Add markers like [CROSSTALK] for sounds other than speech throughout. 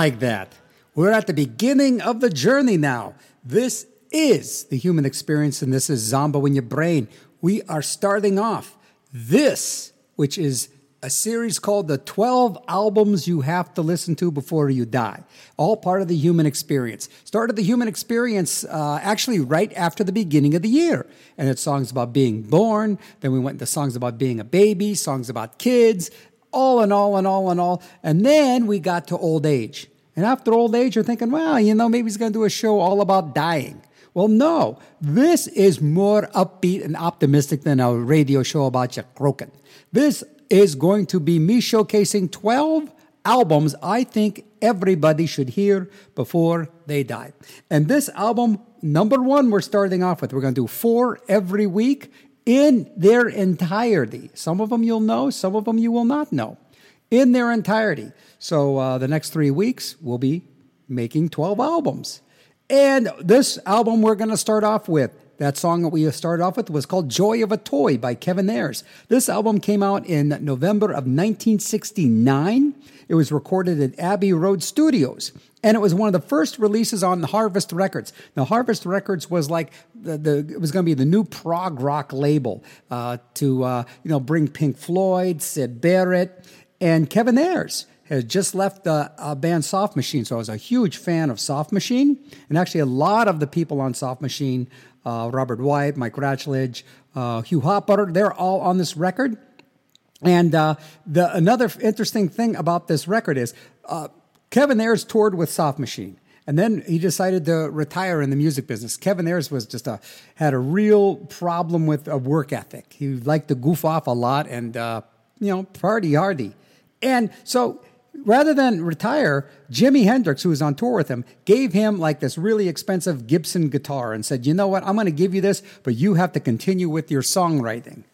Like that. We're at the beginning of the journey now. This is the human experience, and this is Zombo in your brain. We are starting off this, which is a series called The 12 Albums You Have to Listen to Before You Die. All part of the human experience. Started the human experience uh, actually right after the beginning of the year. And it's songs about being born. Then we went into songs about being a baby, songs about kids, all and all and all and all. And then we got to old age. And after old age, you're thinking, well, you know, maybe he's going to do a show all about dying. Well, no, this is more upbeat and optimistic than a radio show about you croaking. This is going to be me showcasing 12 albums I think everybody should hear before they die. And this album, number one, we're starting off with. We're going to do four every week in their entirety. Some of them you'll know, some of them you will not know. In their entirety. So uh, the next three weeks, we'll be making 12 albums. And this album we're going to start off with that song that we started off with was called Joy of a Toy by Kevin Ayers. This album came out in November of 1969. It was recorded at Abbey Road Studios. And it was one of the first releases on Harvest Records. Now, Harvest Records was like the, the it was going to be the new prog rock label uh, to uh, you know bring Pink Floyd, Syd Barrett, and Kevin Ayers had just left the uh, band Soft Machine, so I was a huge fan of Soft Machine, and actually a lot of the people on Soft Machine uh, Robert Wyatt, Mike Ratledge, uh, Hugh Hopper. They're all on this record. And uh, the another interesting thing about this record is uh, Kevin Ayers toured with Soft Machine. And then he decided to retire in the music business. Kevin Ayers was just a had a real problem with a work ethic. He liked to goof off a lot and uh, you know party hardy. And so rather than retire, Jimi Hendrix, who was on tour with him, gave him like this really expensive Gibson guitar and said, You know what? I'm going to give you this, but you have to continue with your songwriting.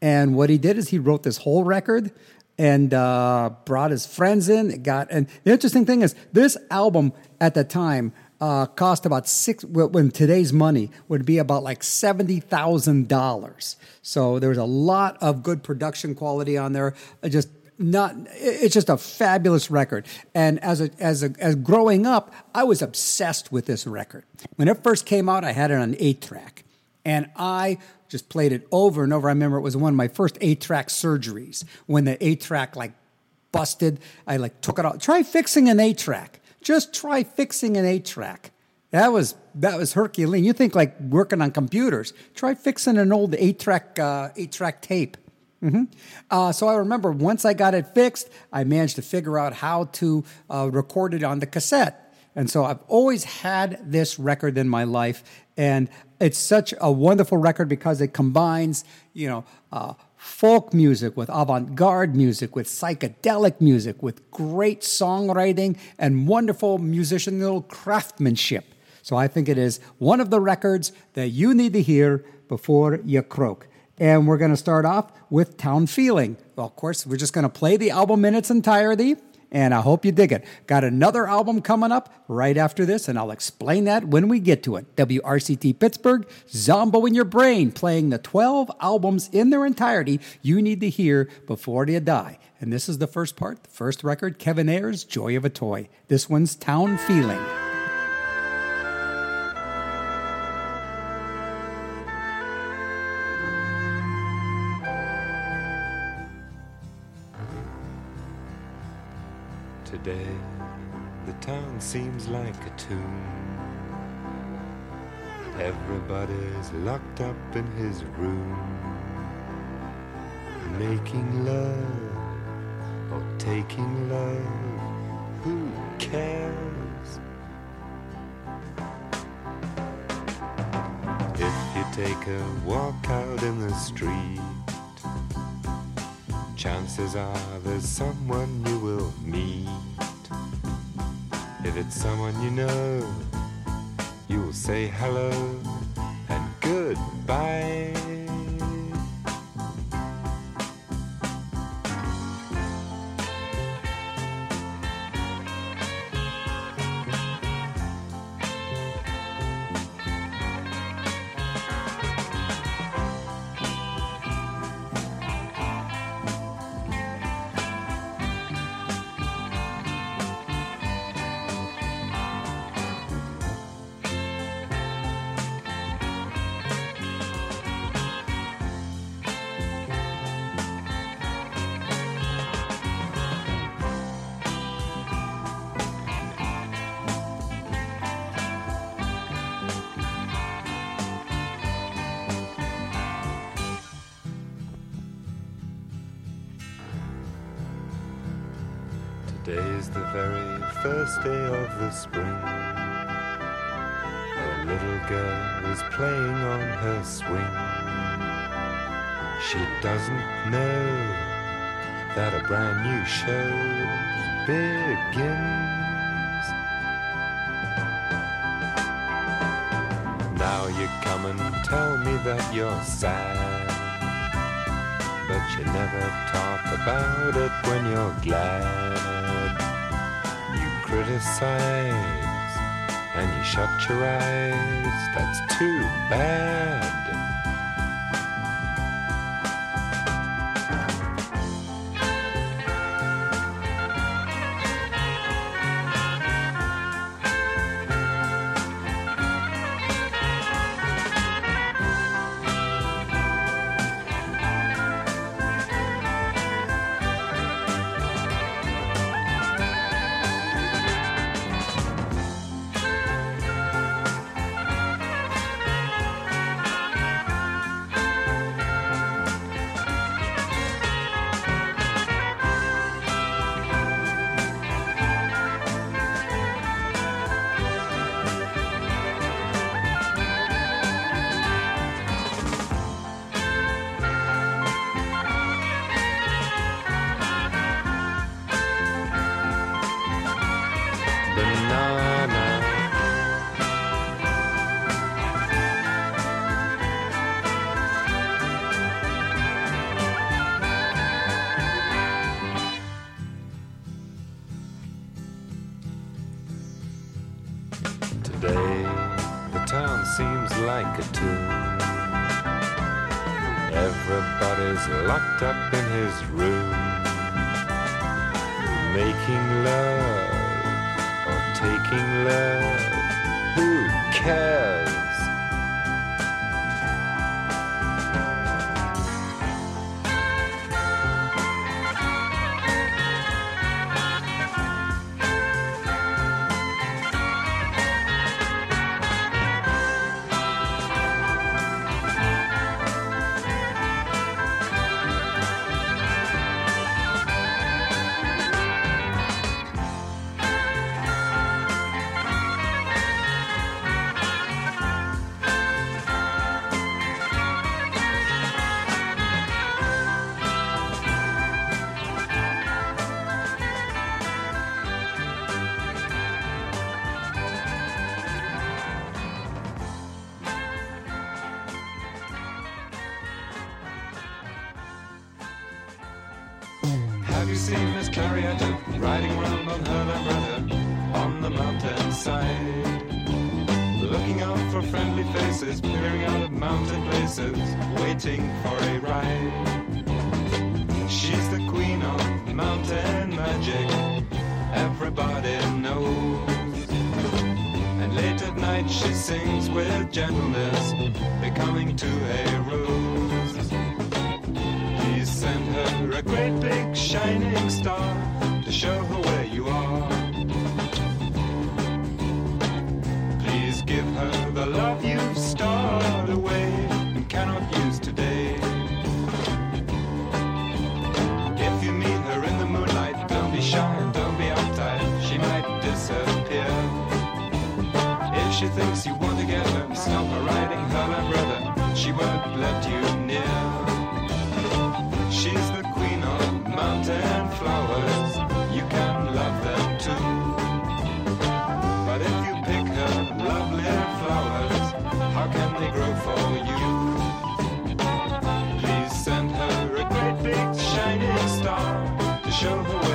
And what he did is he wrote this whole record and uh, brought his friends in. It Got and the interesting thing is this album at the time uh, cost about six. When today's money would be about like seventy thousand dollars. So there was a lot of good production quality on there. Just not it's just a fabulous record. And as a as a as growing up i was obsessed with this record. When it first came out i had it on 8 track. And i just played it over and over. I remember it was one of my first 8 track surgeries. When the 8 track like busted i like took it out try fixing an 8 track. Just try fixing an 8 track. That was that was Herculean. You think like working on computers? Try fixing an old eight track uh, eight track tape Mm-hmm. Uh, so I remember once I got it fixed, I managed to figure out how to uh, record it on the cassette. And so I've always had this record in my life, and it's such a wonderful record because it combines, you know, uh, folk music with avant-garde music, with psychedelic music, with great songwriting and wonderful musicianal craftsmanship. So I think it is one of the records that you need to hear before you croak. And we're going to start off with Town Feeling. Well, of course, we're just going to play the album in its entirety, and I hope you dig it. Got another album coming up right after this, and I'll explain that when we get to it. WRCT Pittsburgh, Zombo in Your Brain, playing the 12 albums in their entirety you need to hear before you die. And this is the first part, the first record, Kevin Ayers, Joy of a Toy. This one's Town Feeling. Town seems like a tomb. Everybody's locked up in his room, making love or taking love. Who cares? If you take a walk out in the street chances are there's someone you will meet. If it's someone you know, you will say hello and goodbye. The spring. A little girl is playing on her swing. She doesn't know that a brand new show begins. Now you come and tell me that you're sad. But you never talk about it when you're glad. Criticize and you shut your eyes. That's too bad. Have you seen Miss Clarietta riding around on her Lambretta on the mountainside? Looking out for friendly faces, peering out of mountain places, waiting for a ride. She's the queen of mountain magic, everybody knows. And late at night she sings with gentleness, becoming to a rose. Please send her a great big shining star to show her where you are. Please give her the love you've stored away and cannot use today. If you meet her in the moonlight, don't be shy and don't be uptight. She might disappear. If she thinks you want to get her, stop her riding her and brother. She won't let you near. She's flowers. You can love them too. But if you pick her lovely flowers, how can they grow for you? Please send her a great big star to show her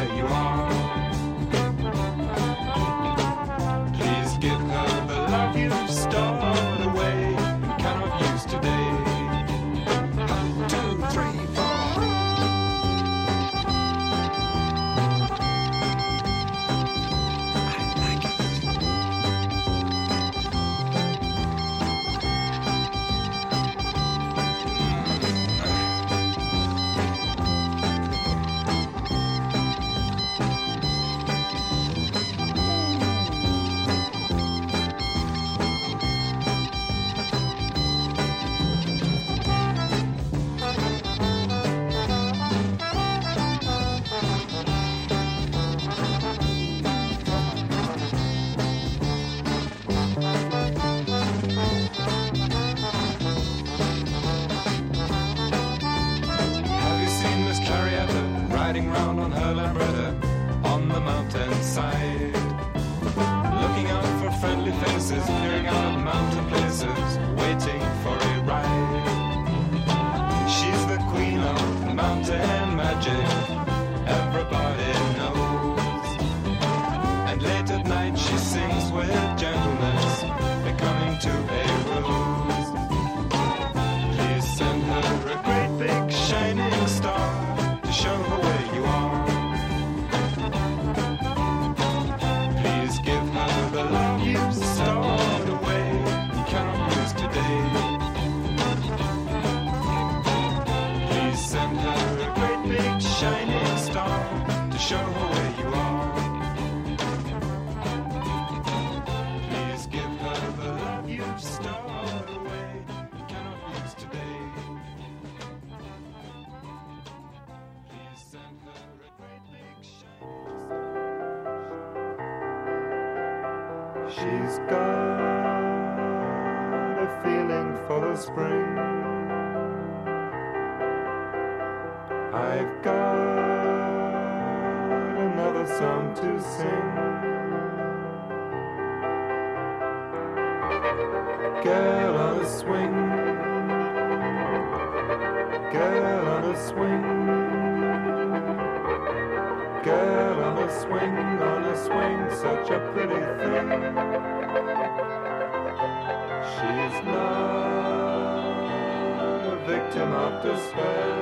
victim of despair.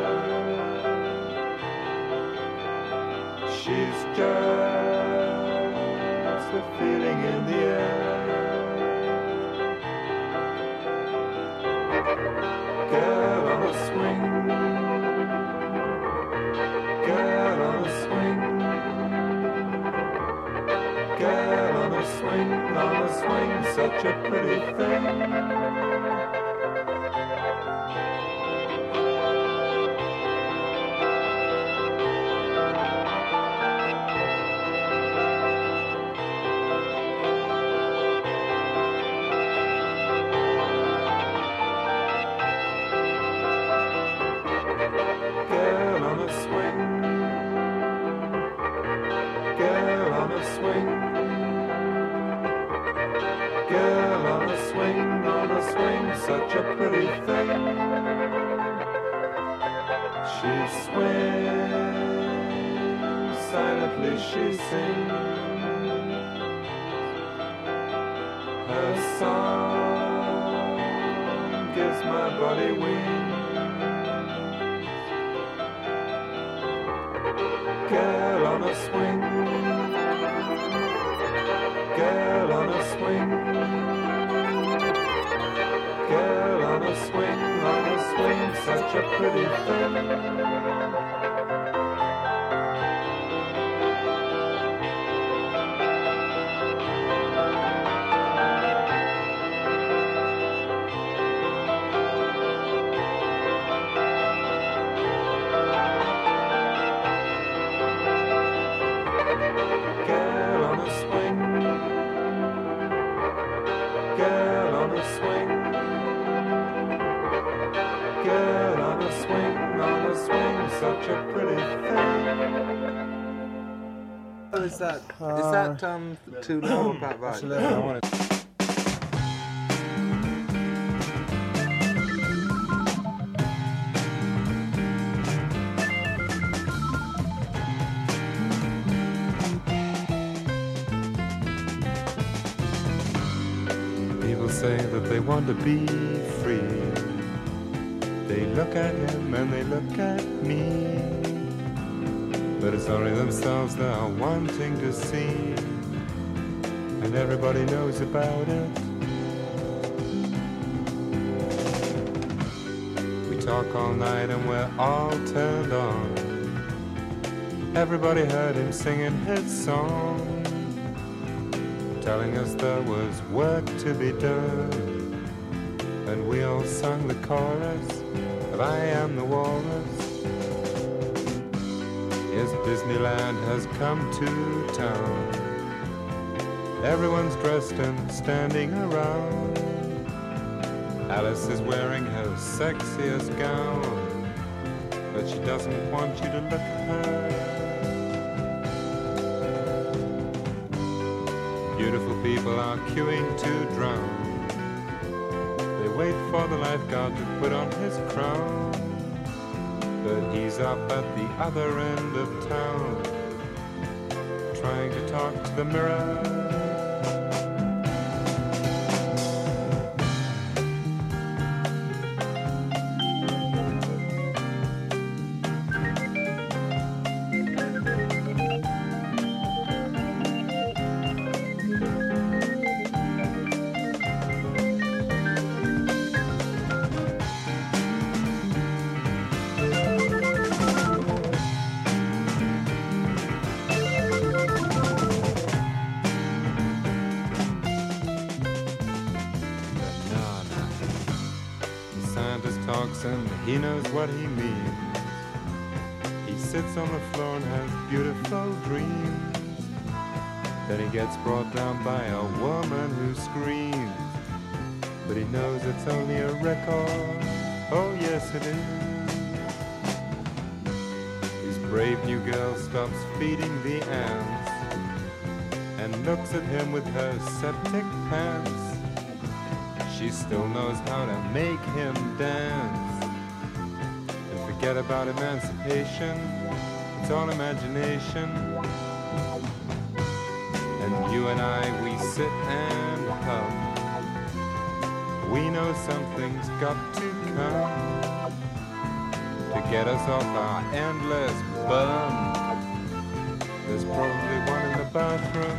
too pop volume? People say that they want to be free. They look at him and they look at me. But it's only themselves they are wanting to see everybody knows about it. We talk all night and we're all turned on. Everybody heard him singing his song, telling us there was work to be done. And we all sung the chorus of I Am the Walrus. Yes, Disneyland has come to town. Everyone's dressed and standing around. Alice is wearing her sexiest gown, but she doesn't want you to look at her. Beautiful people are queuing to drown. They wait for the lifeguard to put on his crown, but he's up at the other end of town, trying to talk to the mirror. Sits on the floor and has beautiful dreams. Then he gets brought down by a woman who screams. But he knows it's only a record. Oh, yes, it is. His brave new girl stops feeding the ants and looks at him with her septic pants. She still knows how to make him dance. And forget about emancipation, all imagination. And you and I, we sit and hum. We know something's got to come to get us off our endless bum. There's probably one in the bathroom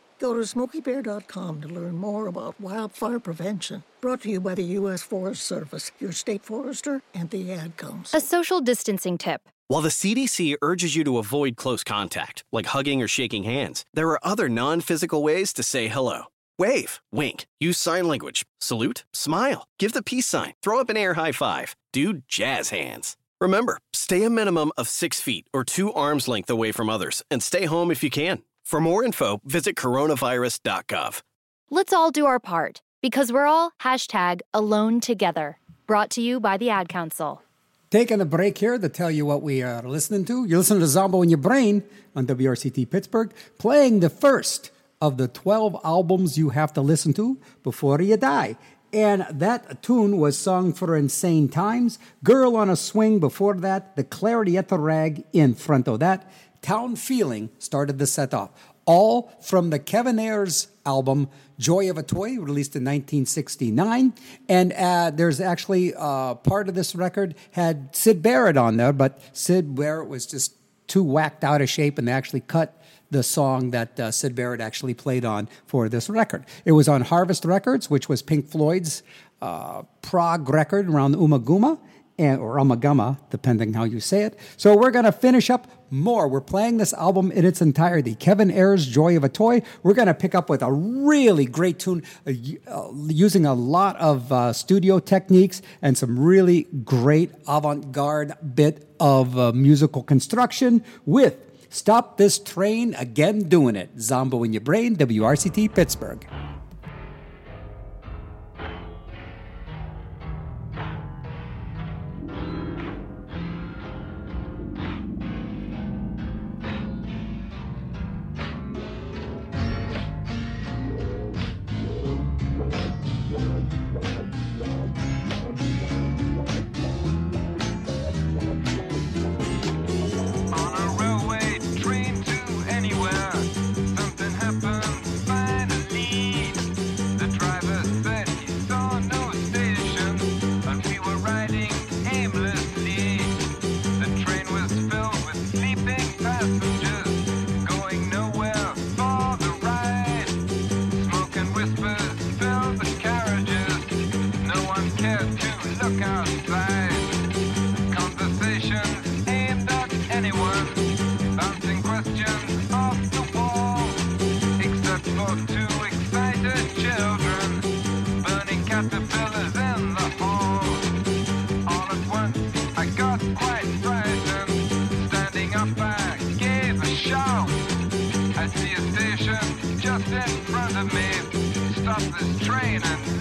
Go to smokeybear.com to learn more about wildfire prevention. Brought to you by the U.S. Forest Service, your state forester, and the ad comes. A social distancing tip. While the CDC urges you to avoid close contact, like hugging or shaking hands, there are other non physical ways to say hello. Wave, wink, use sign language, salute, smile, give the peace sign, throw up an air high five, do jazz hands. Remember, stay a minimum of six feet or two arms length away from others and stay home if you can. For more info, visit coronavirus.gov. Let's all do our part because we're all hashtag alone together. Brought to you by the Ad Council. Taking a break here to tell you what we are listening to. You're listening to Zombo in Your Brain on WRCT Pittsburgh, playing the first of the 12 albums you have to listen to before you die. And that tune was Song for Insane Times. Girl on a Swing before that. The Clarietta Rag in front of that. Town Feeling started the set off. All from the Kevin Ayers album Joy of a Toy, released in 1969. And uh, there's actually uh, part of this record had Syd Barrett on there, but Syd Barrett was just too whacked out of shape and they actually cut the song that uh, Syd Barrett actually played on for this record. It was on Harvest Records, which was Pink Floyd's uh, prog record around Ummagumma. And, or Umagama, depending how you say it. So we're going to finish up more. We're playing this album in its entirety. Kevin Ayers' Joy of a Toy. We're going to pick up with a really great tune uh, uh, using a lot of uh, studio techniques and some really great avant-garde bit of uh, musical construction with Stop This Train Again Doing It. Zombo in Your Brain, WRCT Pittsburgh. Train and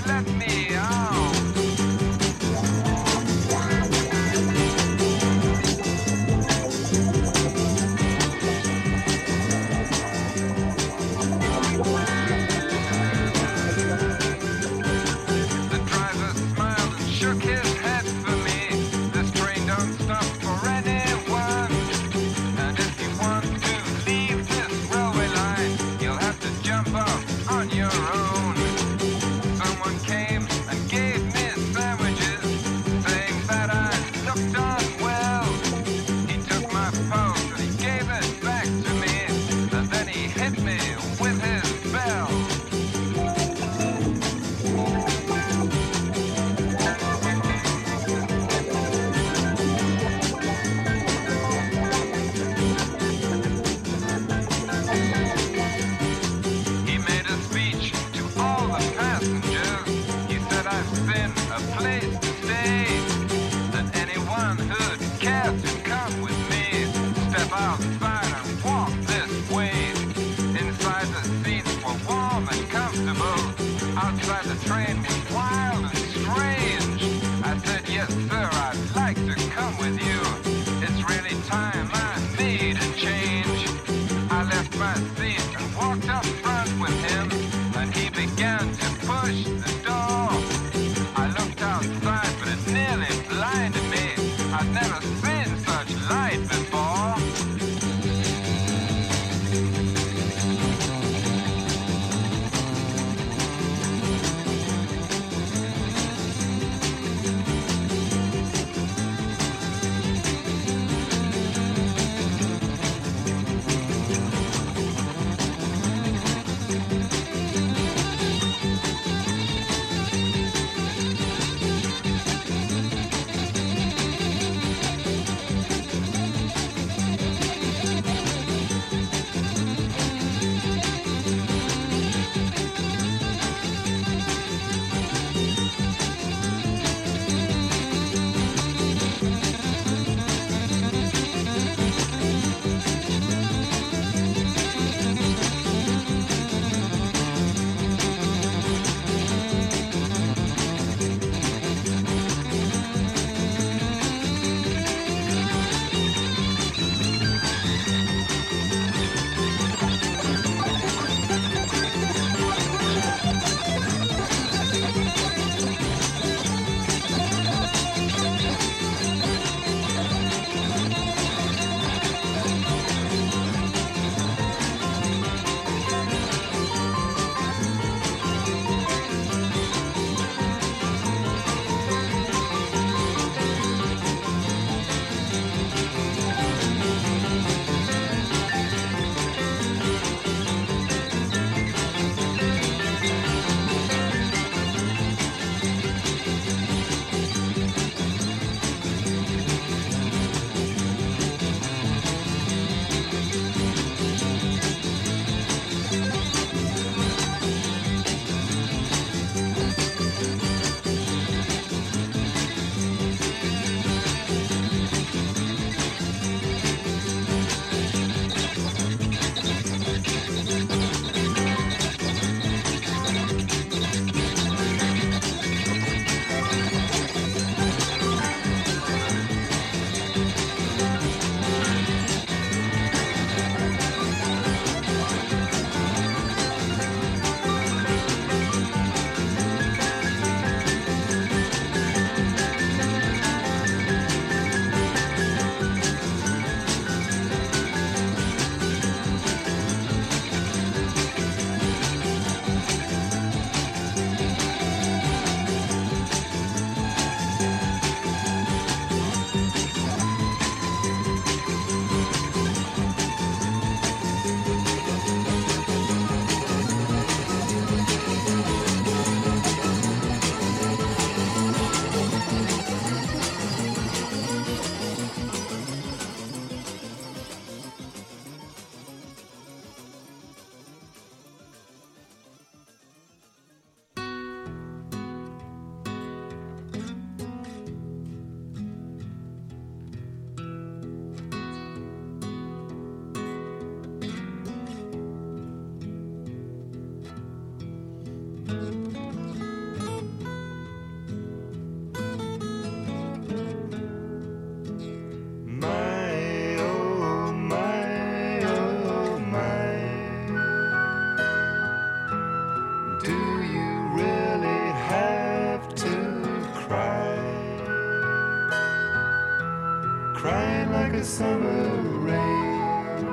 summer rain.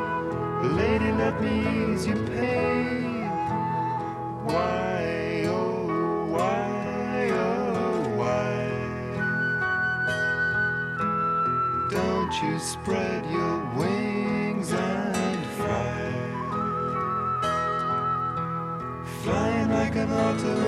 Lady, let me ease your pain. Why, oh, why, oh, why? Don't you spread your wings and fly? Flying like an autumn.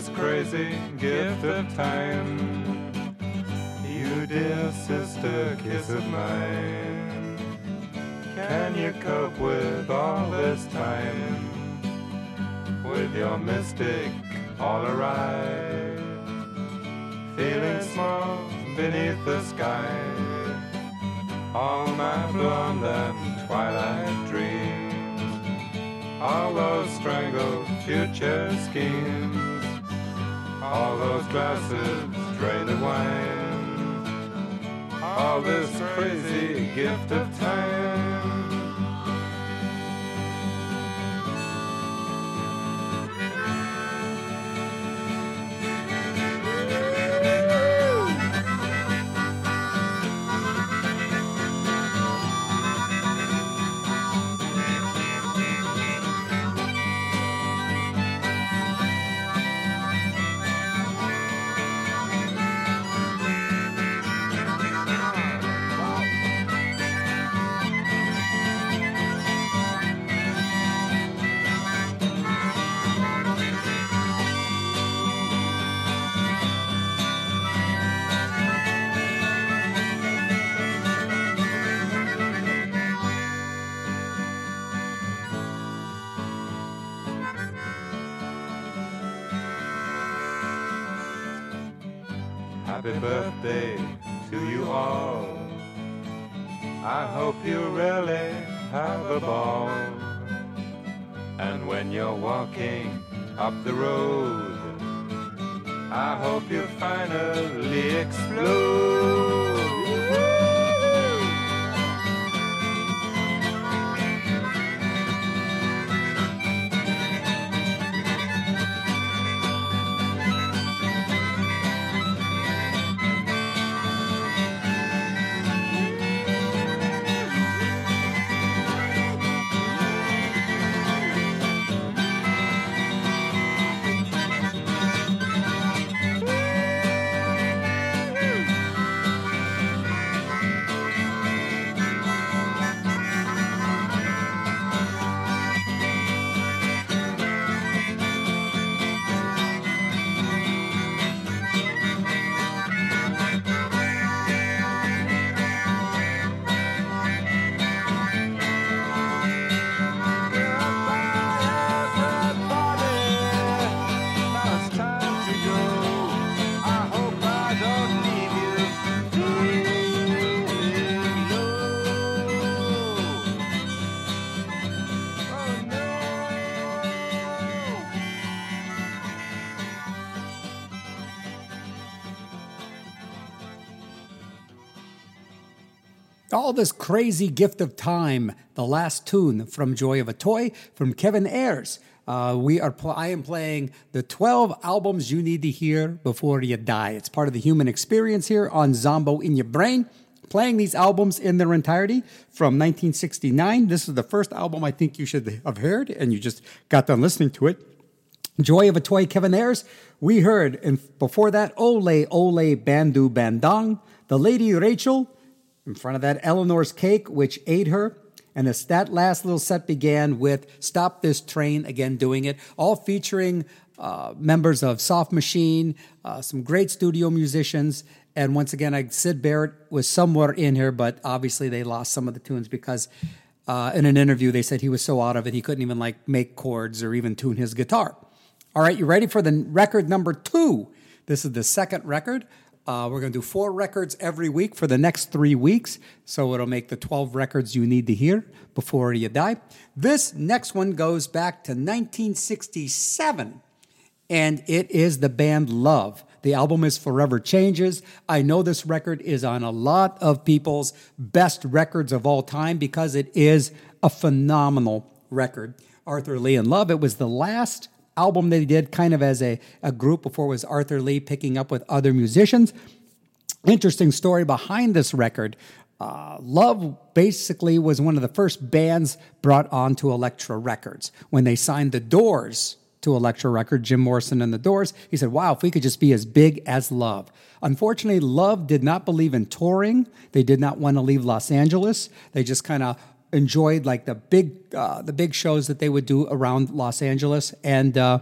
This crazy gift of time. You dear sister, kiss of mine. Can you cope with all this time? With your mystic all awry? Feeling small beneath the sky. All my blonde and twilight dreams. All those strangled future schemes. All those glasses drained of wine all this crazy gift of time. Happy birthday to you all. I hope you really have a ball. And when you're walking up the road, I hope you finally explode. All this crazy gift of time. The last tune from Joy of a Toy from Kevin Ayers. Uh, we are. Pl- I am playing the 12 albums you need to hear before you die. It's part of the human experience here on Zombo in Your Brain. Playing these albums in their entirety from 1969. This is the first album I think you should have heard, and you just got done listening to it. Joy of a Toy, Kevin Ayers. We heard, and before that, Oleh Oleh Bandu Bandong, The Lady Rachel. In front of that, Eleanor's Cake, which ate her. And as that last little set began with Stop This Train, again doing it, all featuring uh, members of Soft Machine, uh, some great studio musicians. And once again, I, Syd Barrett was somewhere in here, but obviously they lost some of the tunes because uh, in an interview they said he was so out of it he couldn't even like make chords or even tune his guitar. All right, you ready for the record number two? This is the second record. Uh, we're going to do four records every week for the next three weeks. So it'll make the 12 records you need to hear before you die. This next one goes back to 1967, and it is the band Love. The album is Forever Changes. I know this record is on a lot of people's best records of all time because it is a phenomenal record. Arthur Lee and Love. It was the last album they did kind of as a, a group before was Arthur Lee picking up with other musicians. interesting story behind this record. Uh, Love basically was one of the first bands brought on to Elektra Records. When they signed the Doors to Elektra Records, Jim Morrison and the Doors, he said, Wow, if we could just be as big as Love. Unfortunately, Love did not believe in touring. They did not want to leave Los Angeles. They just kind of enjoyed like the big uh, the big shows that they would do around Los Angeles, and uh,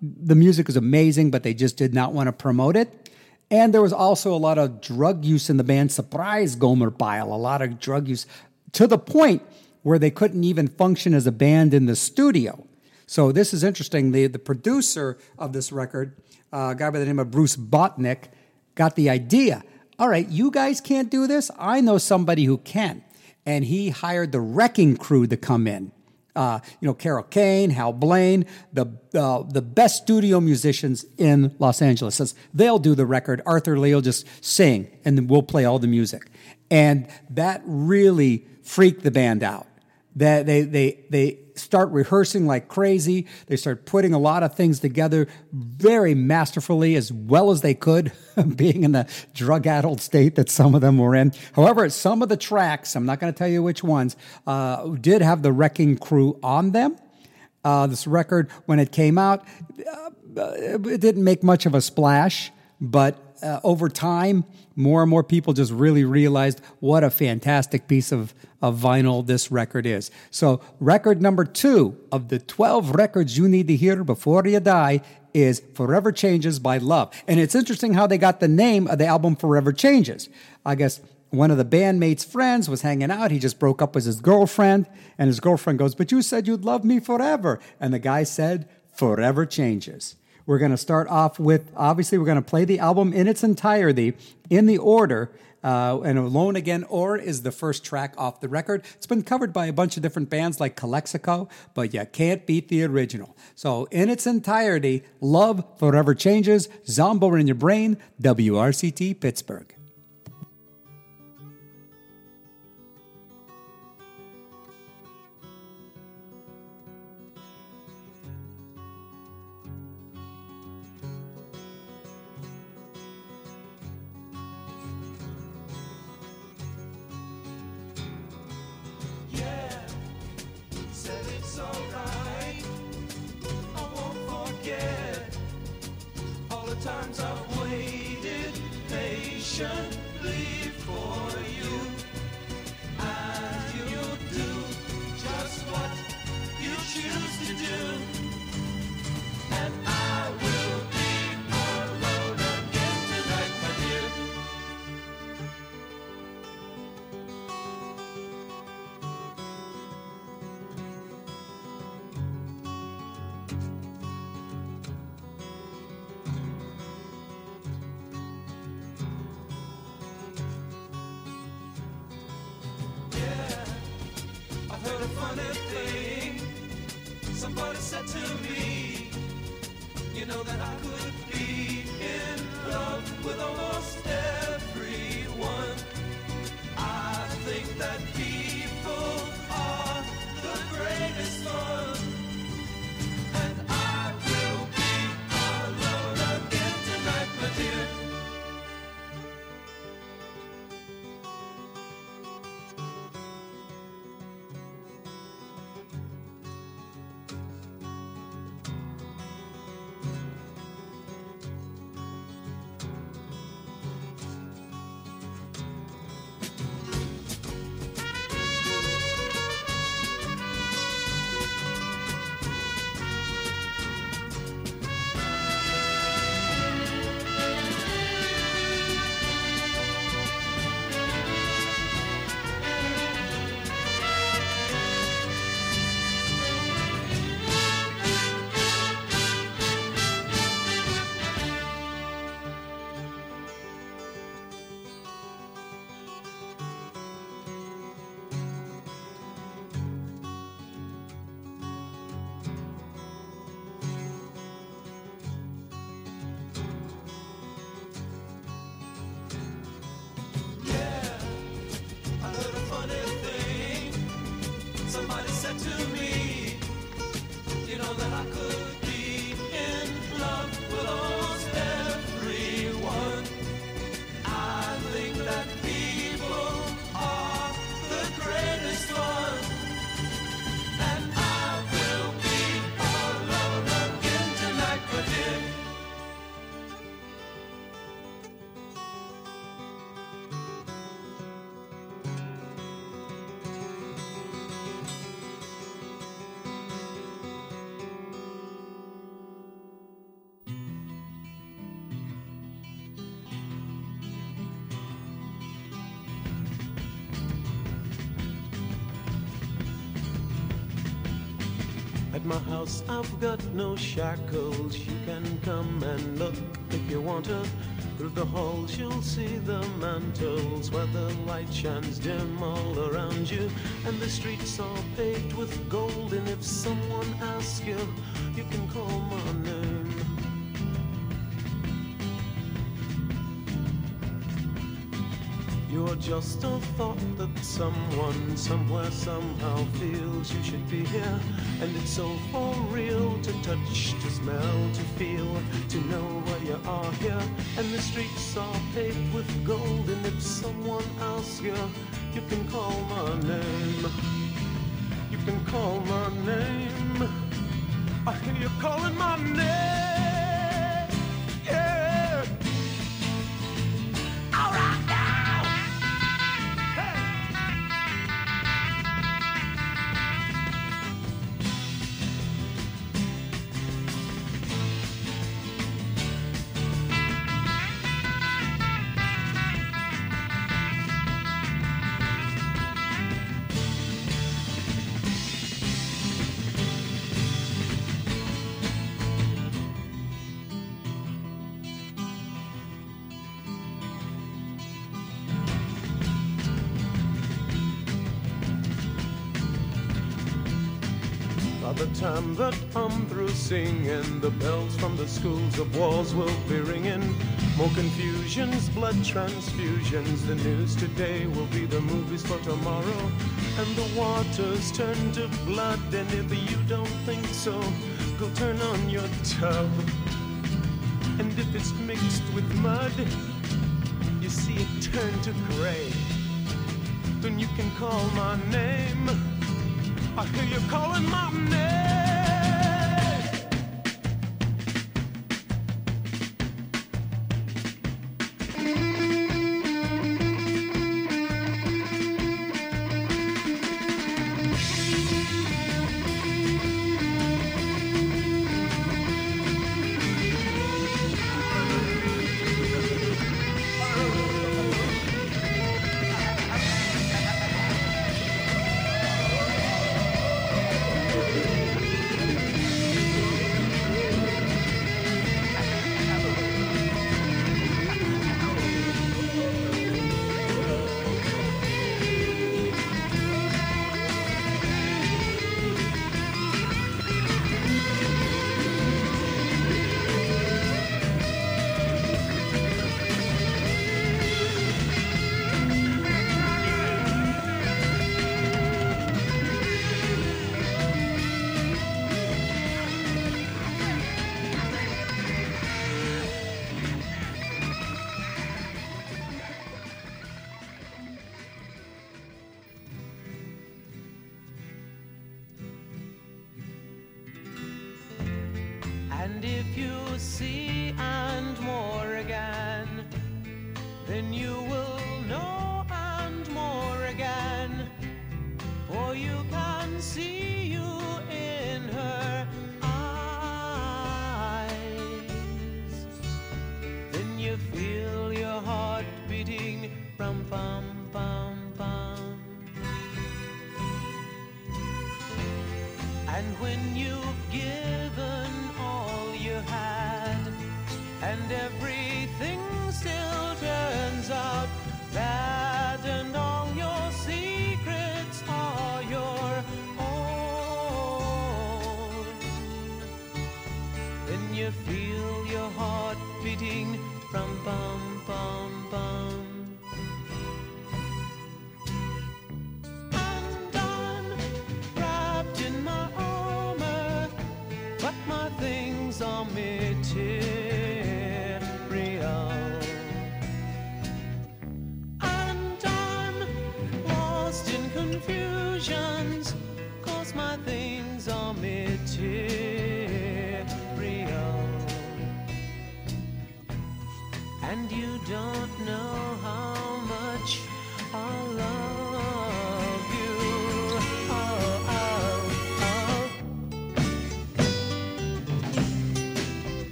the music was amazing, but they just did not want to promote it. And there was also a lot of drug use in the band. Surprise, Gomer Pyle, a lot of drug use to the point where they couldn't even function as a band in the studio. So this is interesting. The, the producer of this record, uh, a guy by the name of Bruce Botnick, got the idea. All right, you guys can't do this. I know somebody who can. And he hired the wrecking crew to come in uh, you know, Carol Kaye, Hal Blaine, the uh, the best studio musicians in Los Angeles. Says they'll do the record. Arthur Lee will just sing, and then we'll play all the music. And that really freaked the band out. That they they they start rehearsing like crazy. They start putting a lot of things together very masterfully as well as they could, [LAUGHS] being in the drug addled state that some of them were in. However, some of the tracks, I'm not going to tell you which ones, uh, did have the Wrecking Crew on them. Uh, this record, when it came out, uh, it didn't make much of a splash, but uh, over time, more and more people just really realized what a fantastic piece of, of vinyl this record is. So, record number two of the 12 records you need to hear before you die is Forever Changes by Love. And it's interesting how they got the name of the album Forever Changes. I guess one of the bandmates' friends was hanging out. He just broke up with his girlfriend, and his girlfriend goes, But you said you'd love me forever. And the guy said, Forever Changes. We're going to start off with, obviously, we're going to play the album in its entirety in the order. Uh, and Alone Again Or is the first track off the record. It's been covered by a bunch of different bands like Calexico, but you can't beat the original. So, in its entirety, Love Forever Changes, Zombo in Your Brain, WRCT Pittsburgh. nation. At my house, I've got no shackles. You can come and look if you want to. Through the halls, you'll see the mantles where the light shines dim all around you. And the streets are paved with gold. And if someone asks you, you can call You're just a thought that someone somewhere somehow feels you should be here. And it's so for real to touch, to smell, to feel, to know where you are here. And the streets are paved with gold. And if someone asks you, you can call my name. You can call my name. I hear you calling my name. The time that I'm through singing, the bells from the schools of walls will be ringing. More confusions, blood transfusions. The news today will be the movies for tomorrow. And the waters turn to blood. And if you don't think so, go turn on your tub. And if it's mixed with mud, you see it turn to gray. Then you can call my name. Hear you calling my name.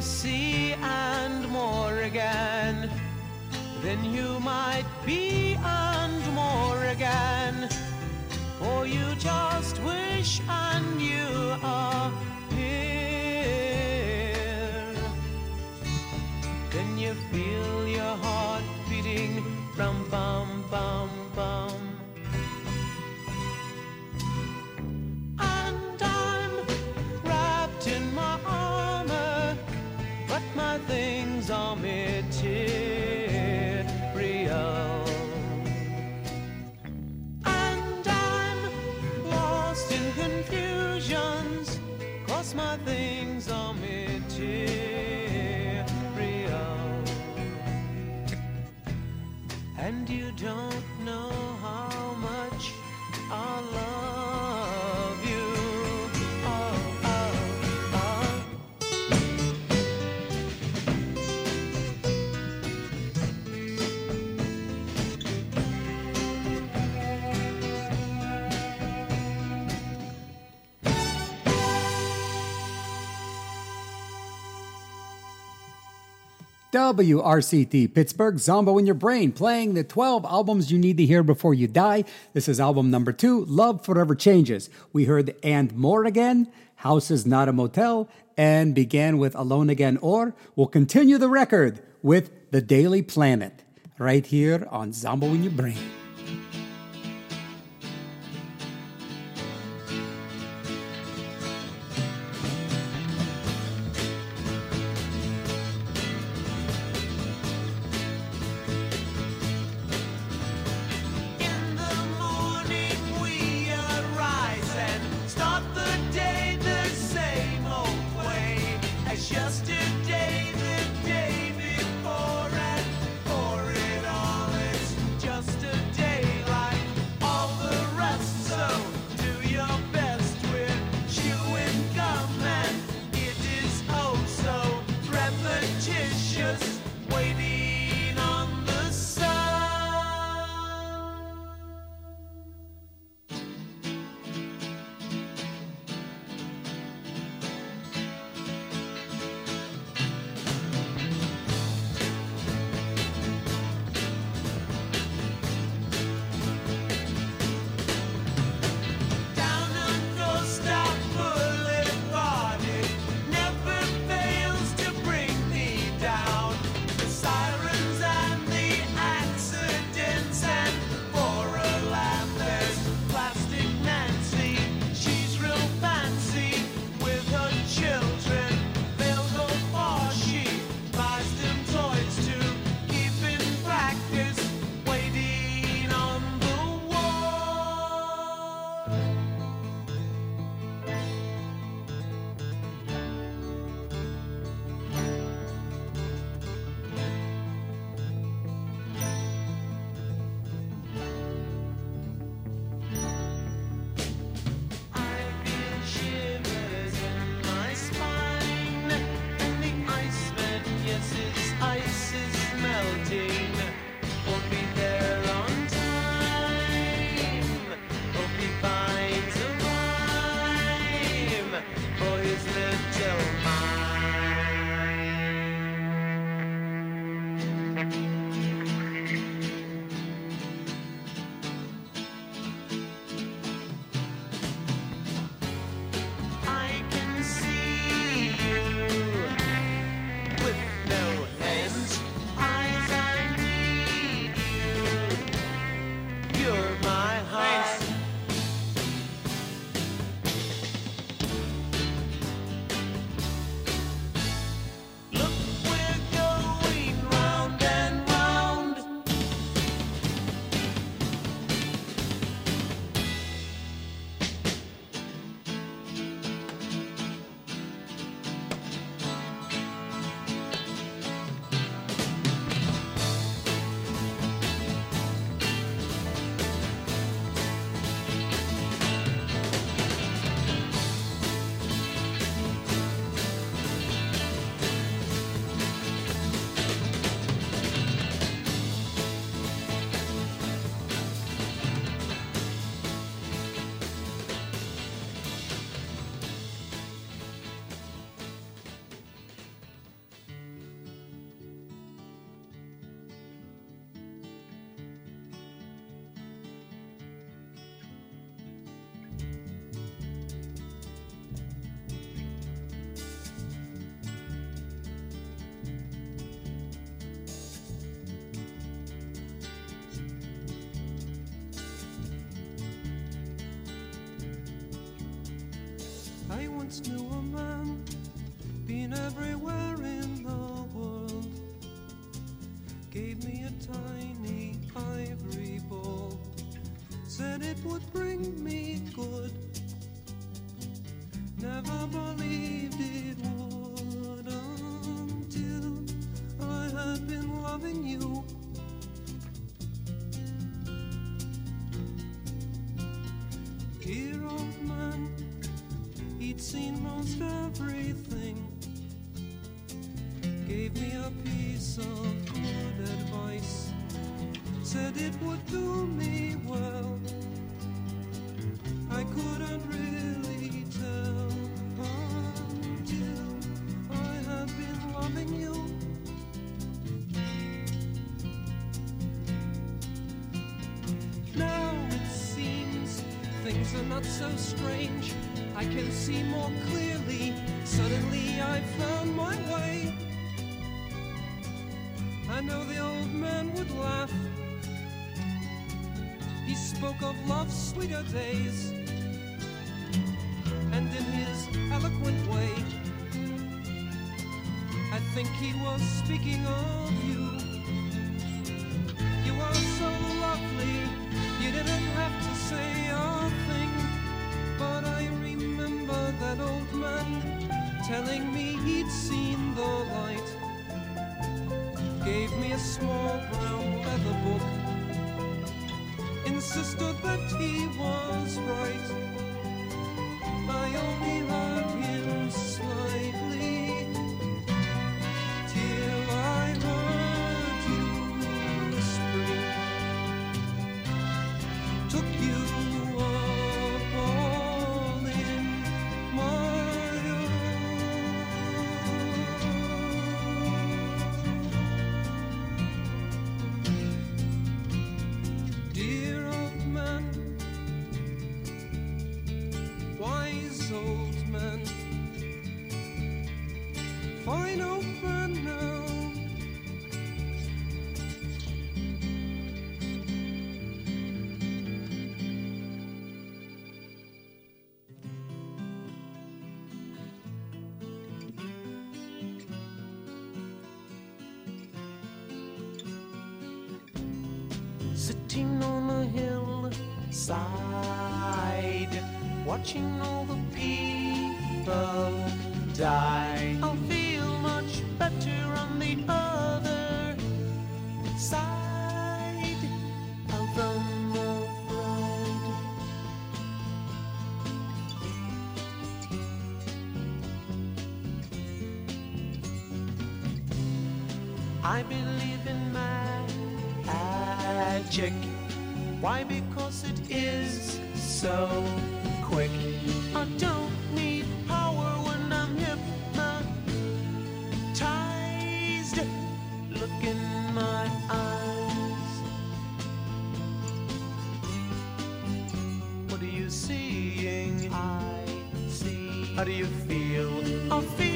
See WRCT Pittsburgh Zombo in Your Brain, playing the 12 albums you need to hear before you die. This is album number two, Love Forever Changes. We heard Andmoreagain, House is Not a Motel, and began with Alone Again or we'll continue the record with The Daily Planet, right here on Zombo in Your Brain. would bring strange. I can see more clearly. Suddenly I found my way. I know the old man would laugh. He spoke of love's sweeter days. And in his eloquent way, I think he was speaking of small brown leather book insisted that he was right. chick. Why? Because it is so quick. I don't need power when I'm hypnotized. Look in my eyes. What are you seeing? I see. How do you feel? I feel.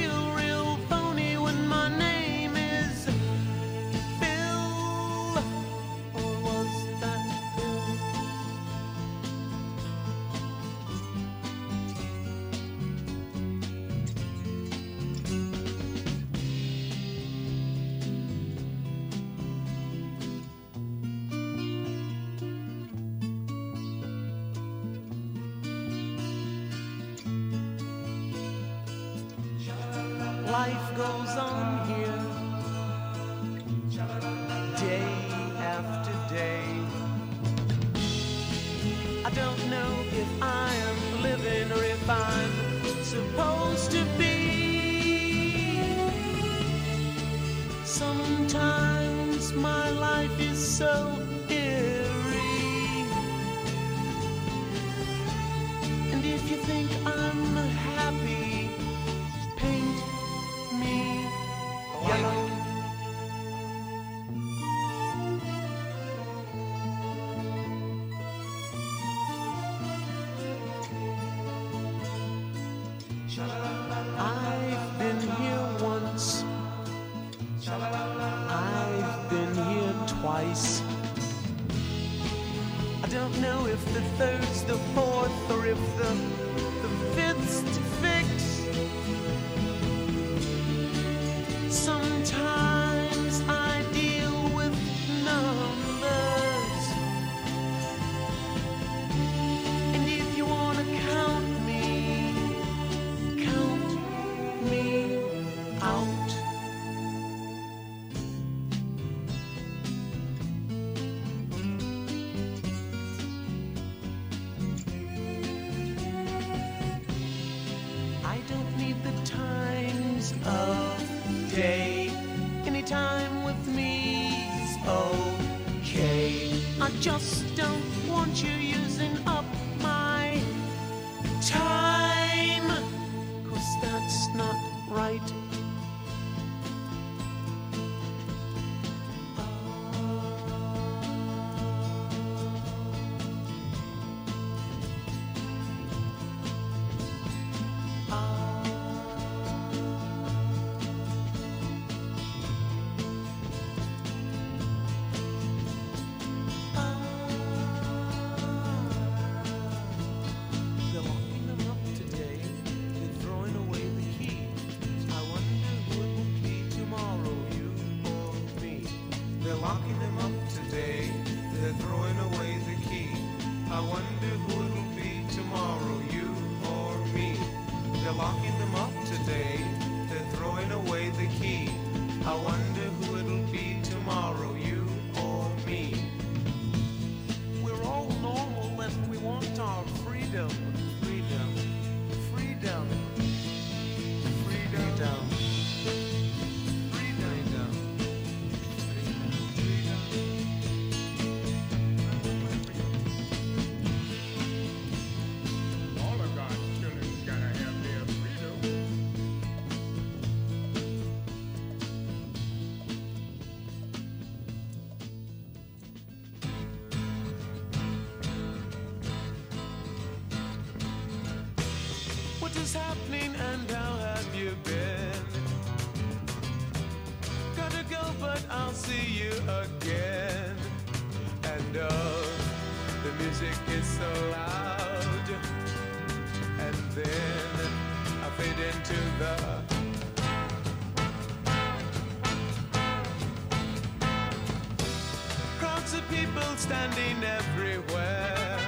people standing everywhere.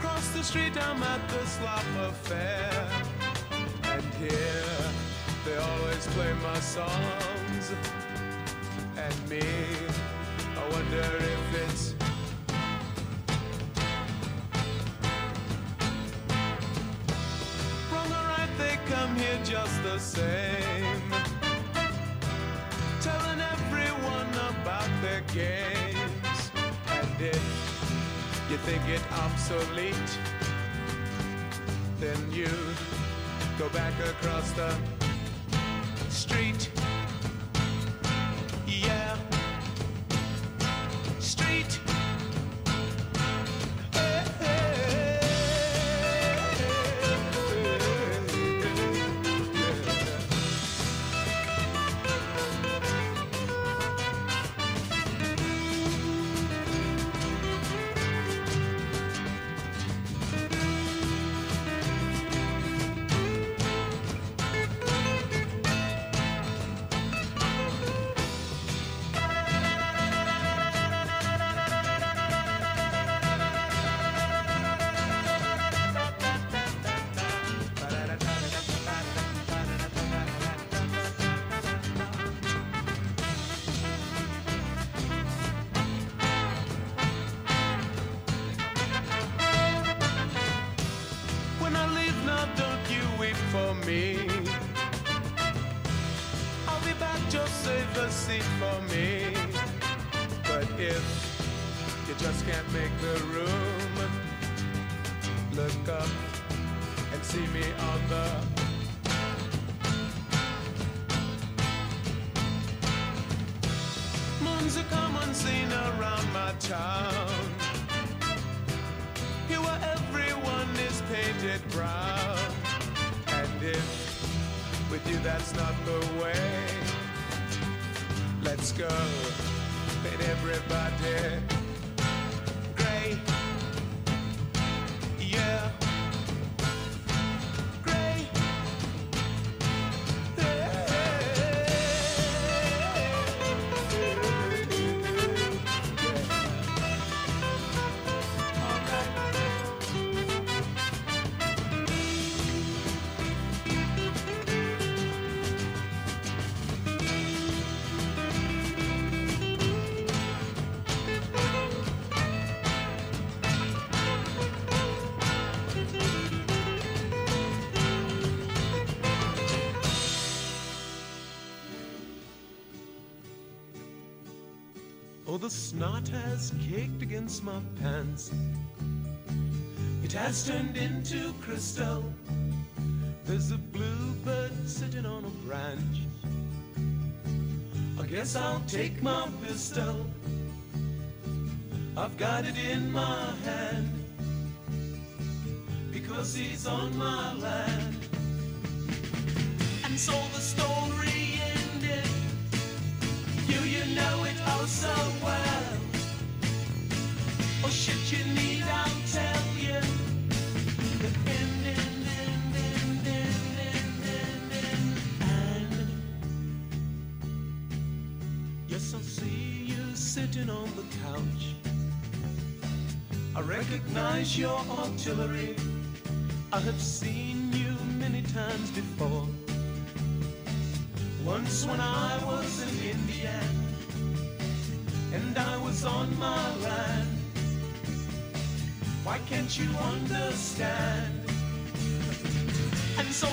Cross the street, I'm at the Slopper Fair. And here, they always play my songs. And me. think it obsolete. Then you go back across the snot has caked against my pants. It has turned into crystal. There's a bluebird sitting on a branch. I guess I'll take my pistol. I've got it in my hand because he's on my land. And so recognize your artillery. I have seen you many times before. Once when I was in India and I was on my land. Why can't you understand? And so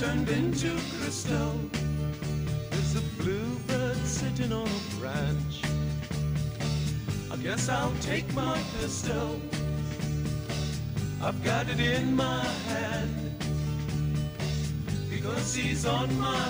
turned into crystal. There's a bluebird sitting on a branch. I guess I'll take my pistol. I've got it in my hand because he's on my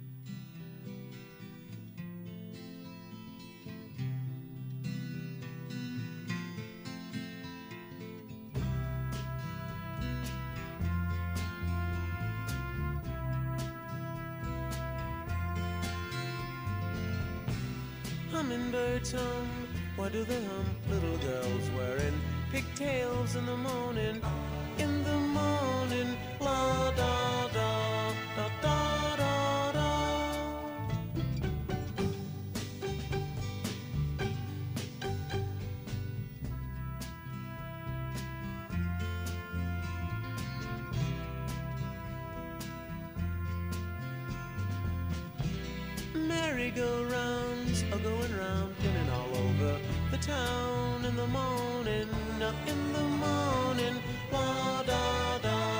Hummingbirds hum, why do they hum? Little girls wearing pigtails in the morning, in the morning, la da da Merry-go-rounds are going round, spinning all over the town in the morning, in the morning, la da da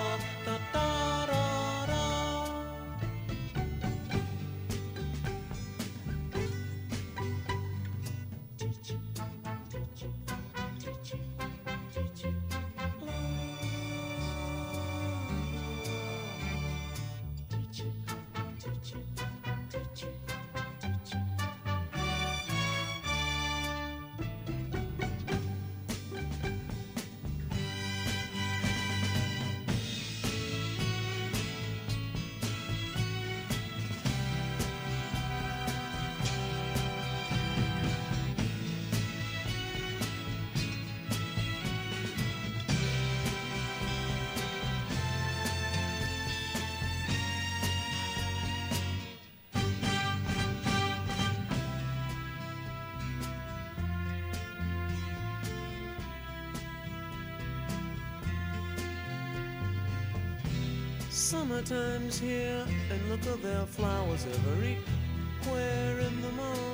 Summertime's here, and look at their flowers everywhere in the morning,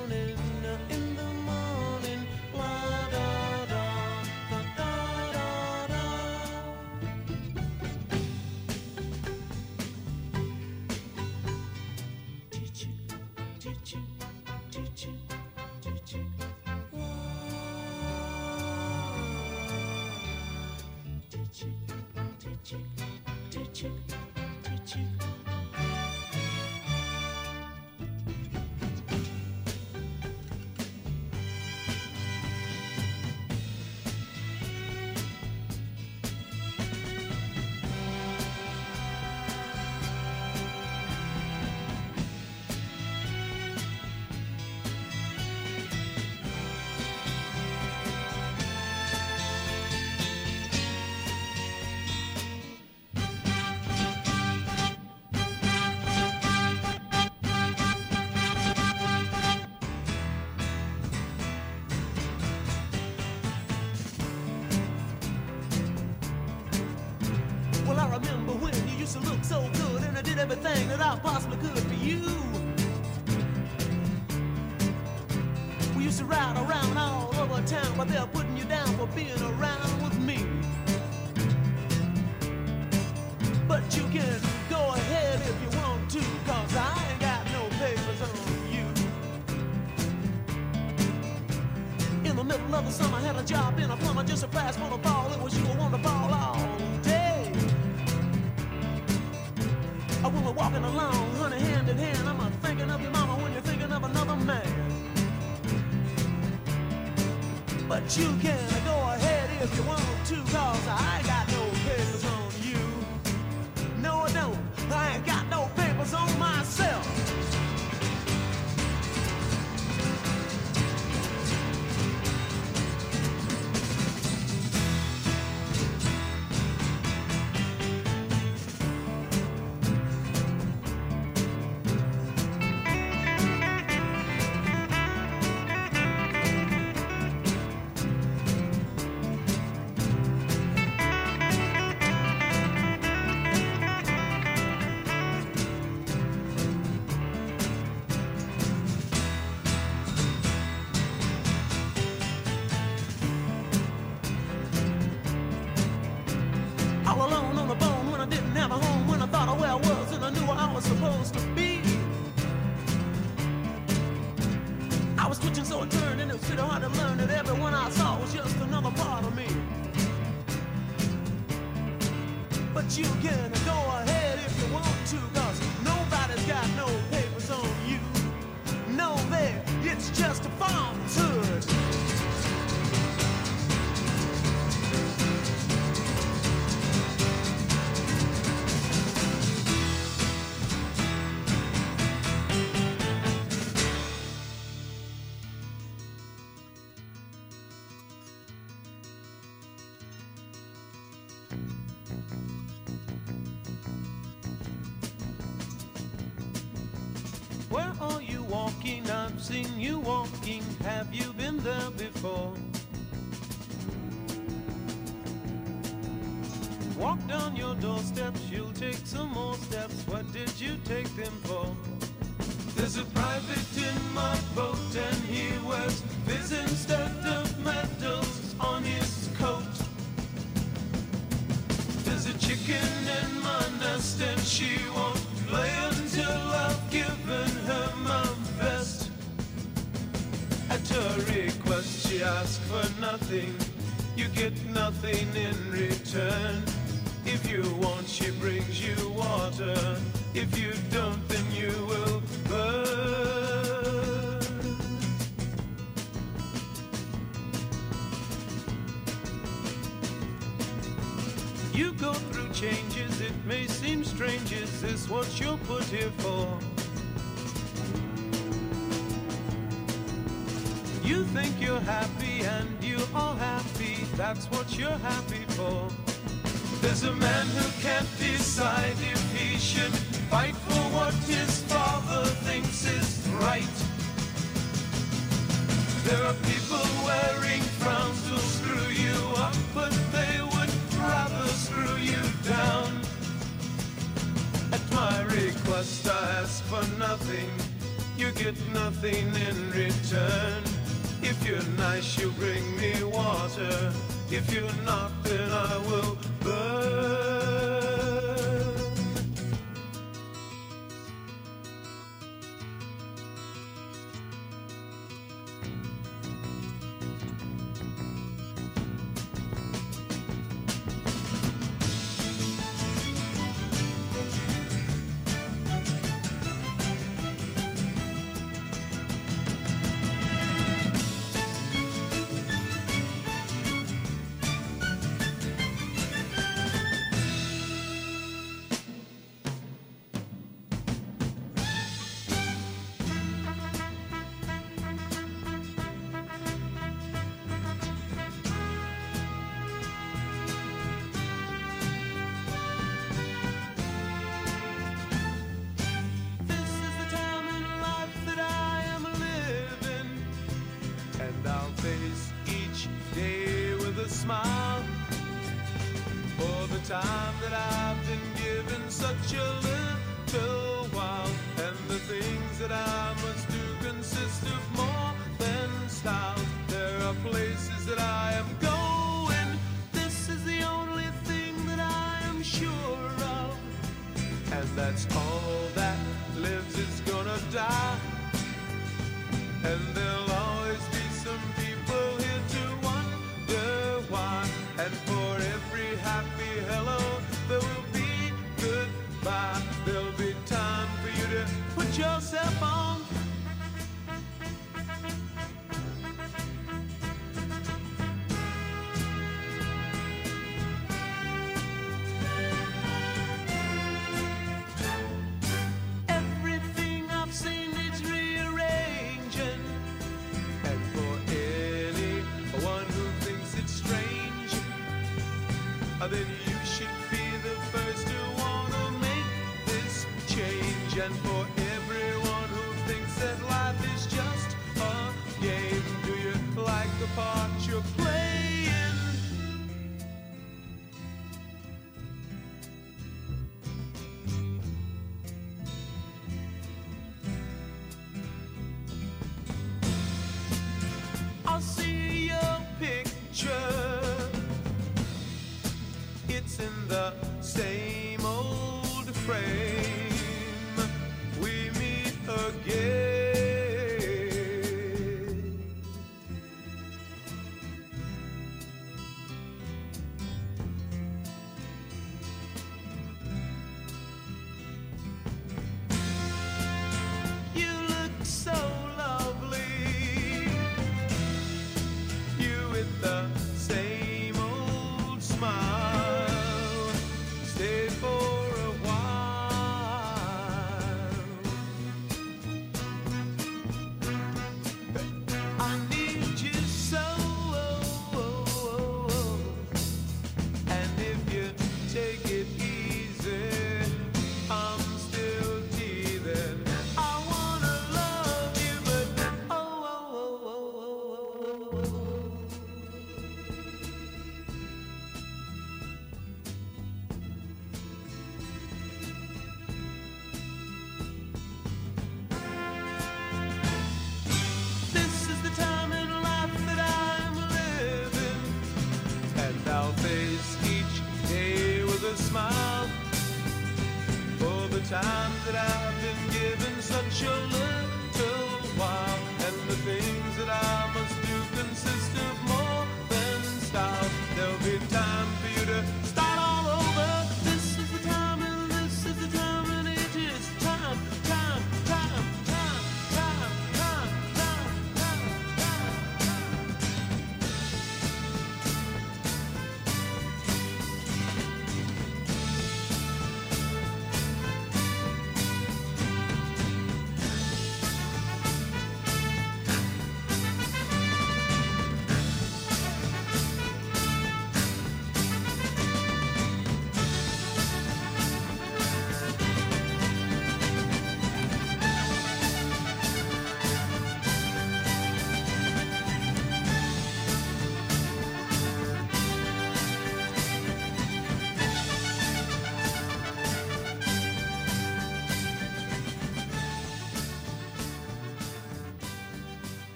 did everything that I possibly could for you. We used to ride around all over town, but they're putting you down for being around with me. But you can go ahead if you want to, cause I ain't got no papers on you. In the middle of the summer, I had a job in a plumber, just a fast for the fall. It was you who wanted to ball all walking along, honey, hand in hand, I'm a thinking of your mama when you're thinking of another man. But you can go ahead if you want to, cause I got think you're happy and you are happy. That's what you're happy for. There's a man.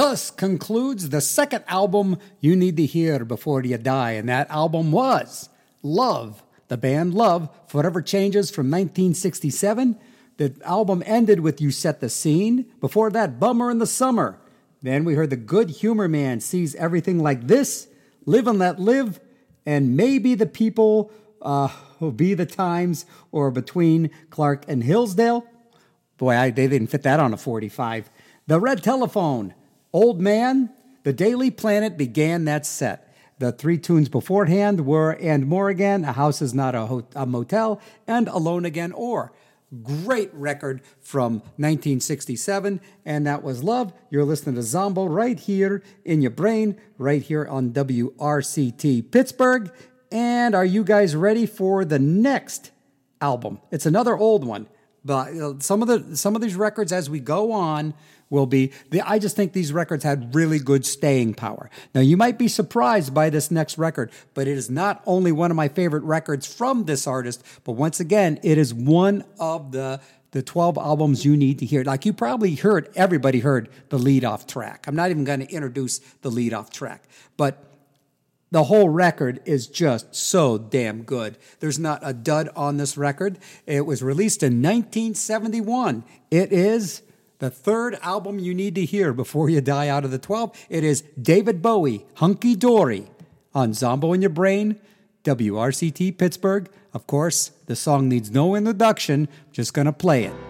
Thus concludes the second album you need to hear before you die, and that album was Love. The band Love Forever Changes from 1967. The album ended with You Set the Scene. Before that, Bummer in the Summer. Then we heard The Good Humor Man sees everything like this, Live and Let Live, and maybe the people uh, will be the times or between Clark and Hilldale. Boy, I, they didn't fit that on a 45. The Red Telephone, Old Man, The Daily Planet began that set. The three tunes beforehand were Andmoreagain, A House Is Not a, Ho- a Motel, and Alone Again or. Great record from 1967, and that was Love. You're listening to Zombo right here in your brain, right here on WRCT Pittsburgh. And are you guys ready for the next album? It's another old one, but uh, some of the some of these records as we go on will be the, I just think these records had really good staying power. Now you might be surprised by this next record, but it is not only one of my favorite records from this artist, but once again, it is one of the the 12 albums you need to hear. Like you probably heard, everybody heard the lead off track. I'm not even going to introduce the lead off track, but the whole record is just so damn good. There's not a dud on this record. It was released in 1971. It is the third album you need to hear before you die out of the 12. It is David Bowie, Hunky Dory, on Zombo in Your Brain, WRCT Pittsburgh. Of course, the song needs no introduction. Just gonna play it.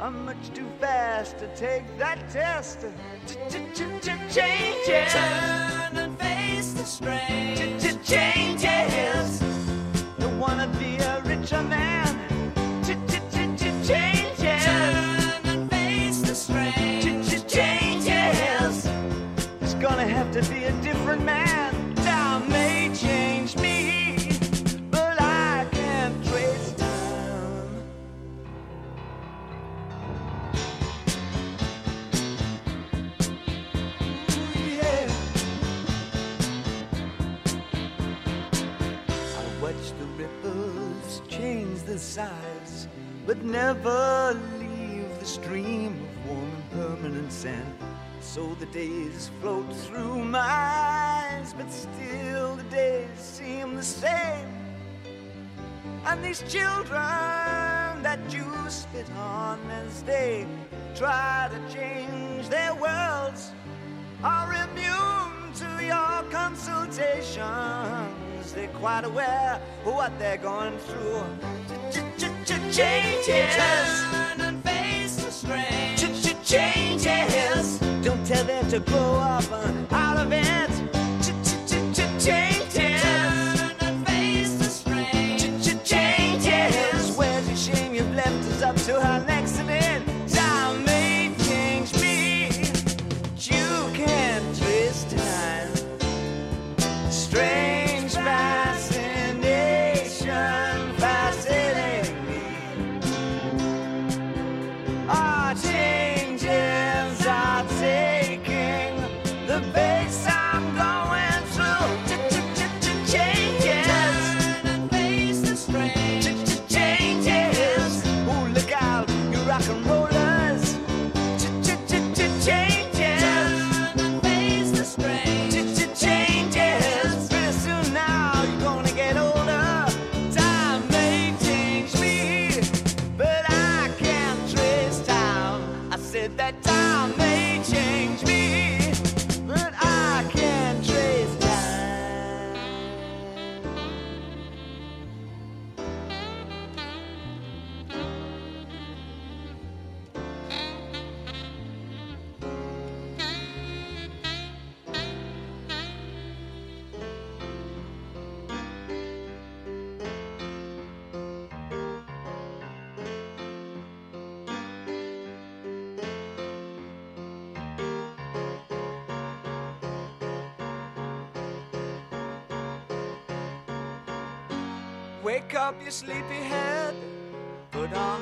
I'm much too fast to take that test. Changes. Turn and face the strain. Changes. Don't wanna be a richer man. Changes. Turn and face the strain. Changes. It's gonna have to be a different size, but never leave the stream of warm and permanent sand. So the days float through my eyes, but still the days seem the same. And these children that you spit on as they try to change their worlds are immune to your consultations. They're quite aware of what they're going through. Changes. Turn and face the strain. Changes. Don't tell them to grow up out of it.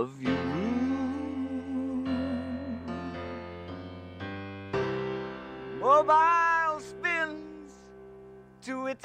Of room. Mobile spins to its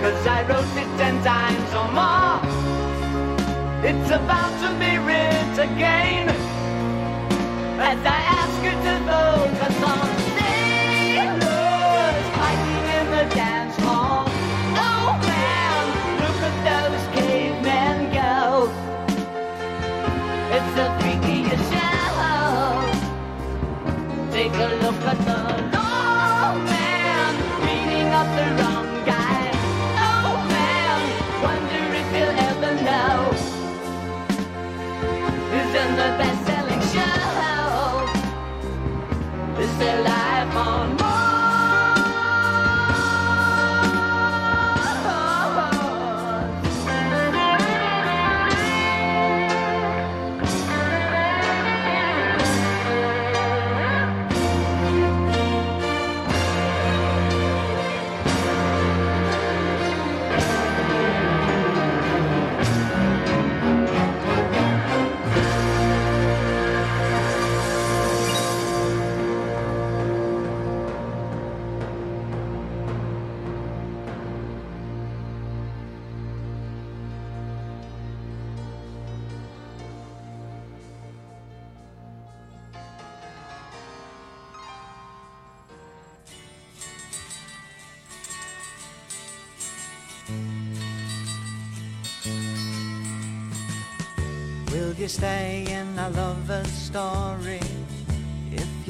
Cause I wrote it ten times or more. It's about to be writ again. As I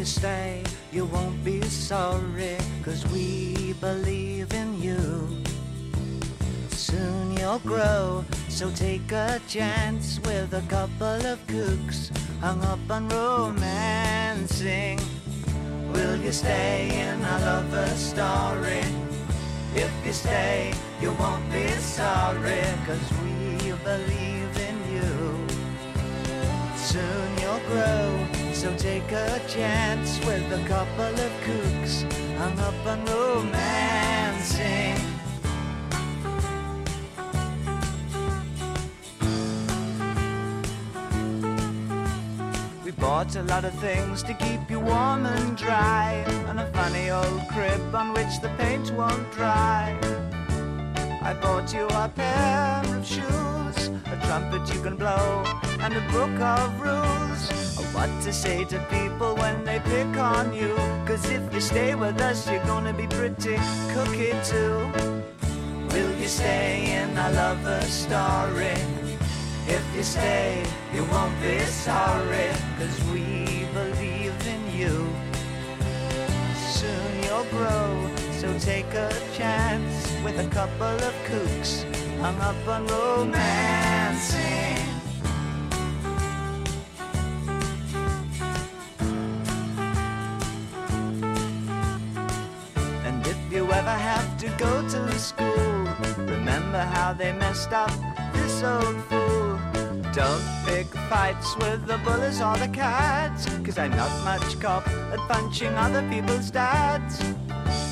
you stay, you won't be sorry, cause we believe in you. Soon you'll grow, so take a chance with a couple of kooks hung up on romancing. Will you stay in a lover's story? If you stay, you won't be sorry, cause we believe in you. Soon you'll grow, so take a chance with a couple of kooks hung up on romancing. We bought a lot of things to keep you warm and dry, and a funny old crib on which the paint won't dry. I bought you a pair of shoes, a trumpet you can blow, and a book of rules what to say to people when they pick on you. Cause if you stay with us, you're gonna be pretty cookie too. Will you stay in a lover's story? If you stay, you won't be sorry, cause we believe in you. Soon you'll grow, so take a chance with a couple of kooks hung up on romancing. Ever have to go to school, remember how they messed up this old fool. Don't pick fights with the bullies or the cats, cause I'm not much cop at punching other people's dads.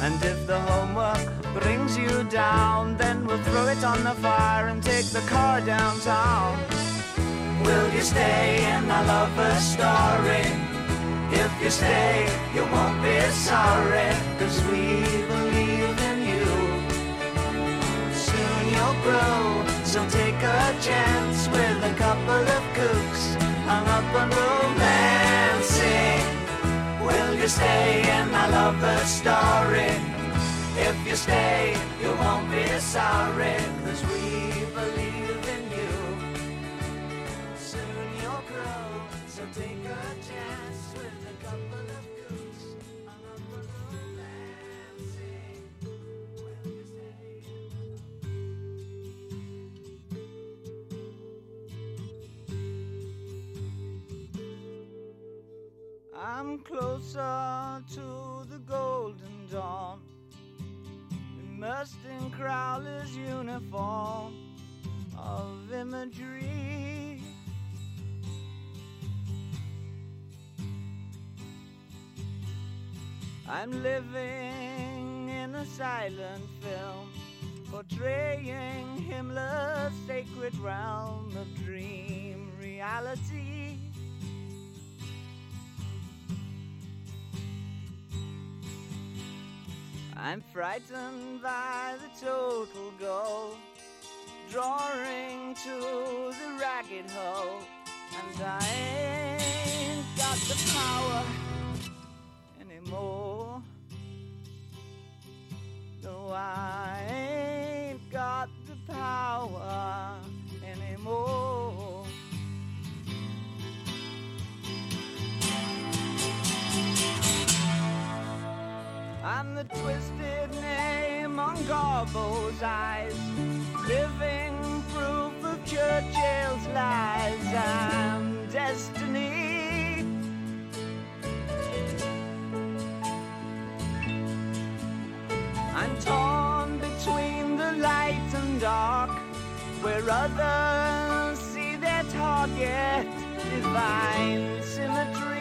And if the homework brings you down, then we'll throw it on the fire and take the car downtown. Will you stay in a lover's story? If you stay, you won't be sorry, cause we believe you'll grow, so take a chance with a couple of kooks hung up on romancing. Will you stay in a lover's story? If you stay, you won't be sorry, cause we believe in you. Soon you'll grow, so take a chance with a couple of I'm closer to the golden dawn. Immersed in Crowley's uniform of imagery. I'm living in a silent film, portraying Himmler's sacred realm of dream reality. I'm frightened by the total goal, drawing to the ragged hole, and I ain't got the power anymore. No, I ain't got the power anymore. I'm the twisted name on Garbo's eyes, living proof of Churchill's lies. I'm destiny. I'm torn between the light and dark, where others see their target, divine symmetry.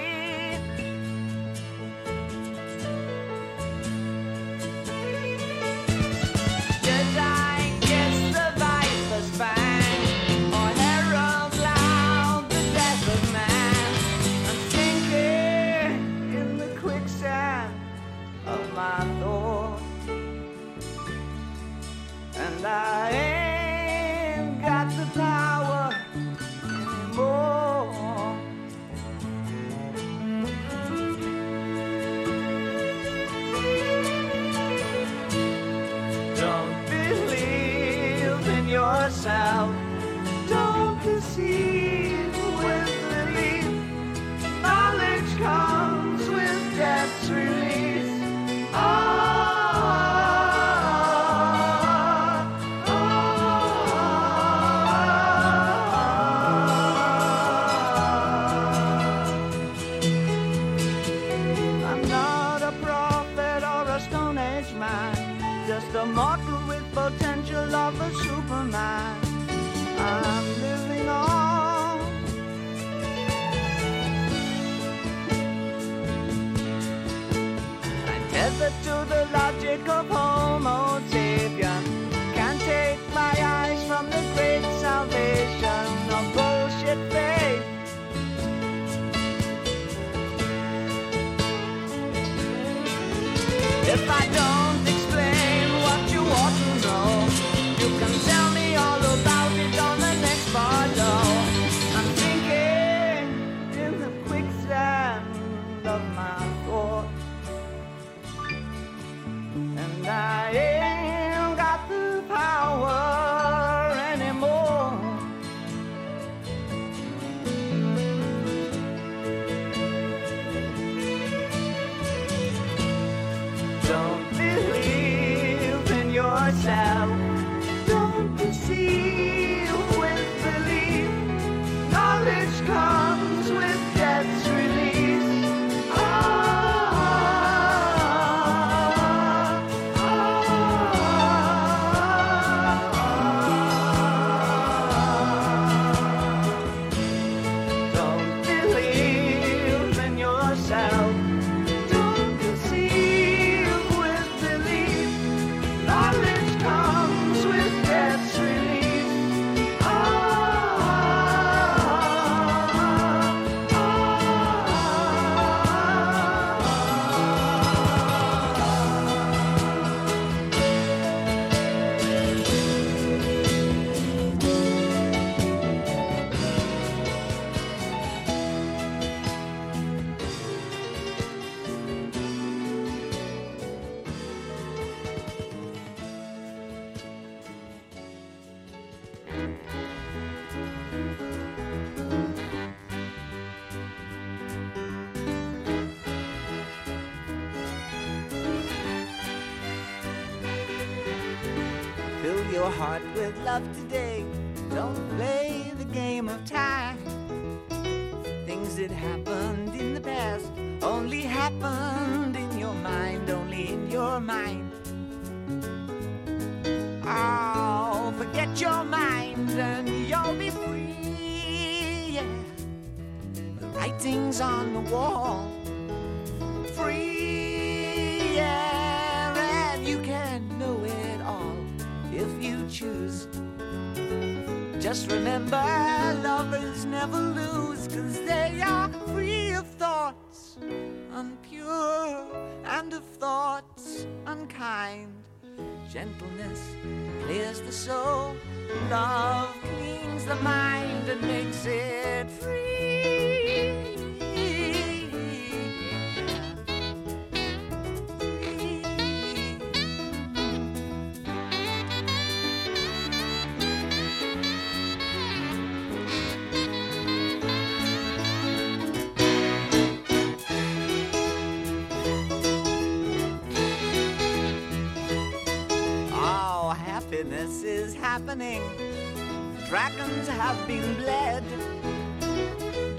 have been bled.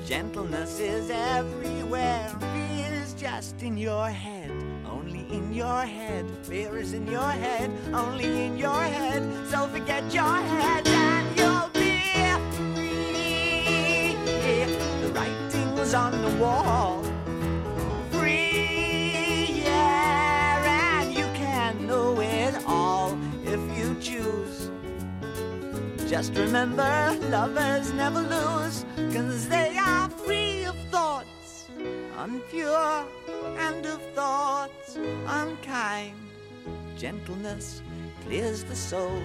Gentleness is everywhere. Fear is just in your head, only in your head. Fear is in your head, only in your head. So forget your head. Just remember, lovers never lose, cause they are free of thoughts, unpure, and of thoughts unkind. Gentleness clears the soul,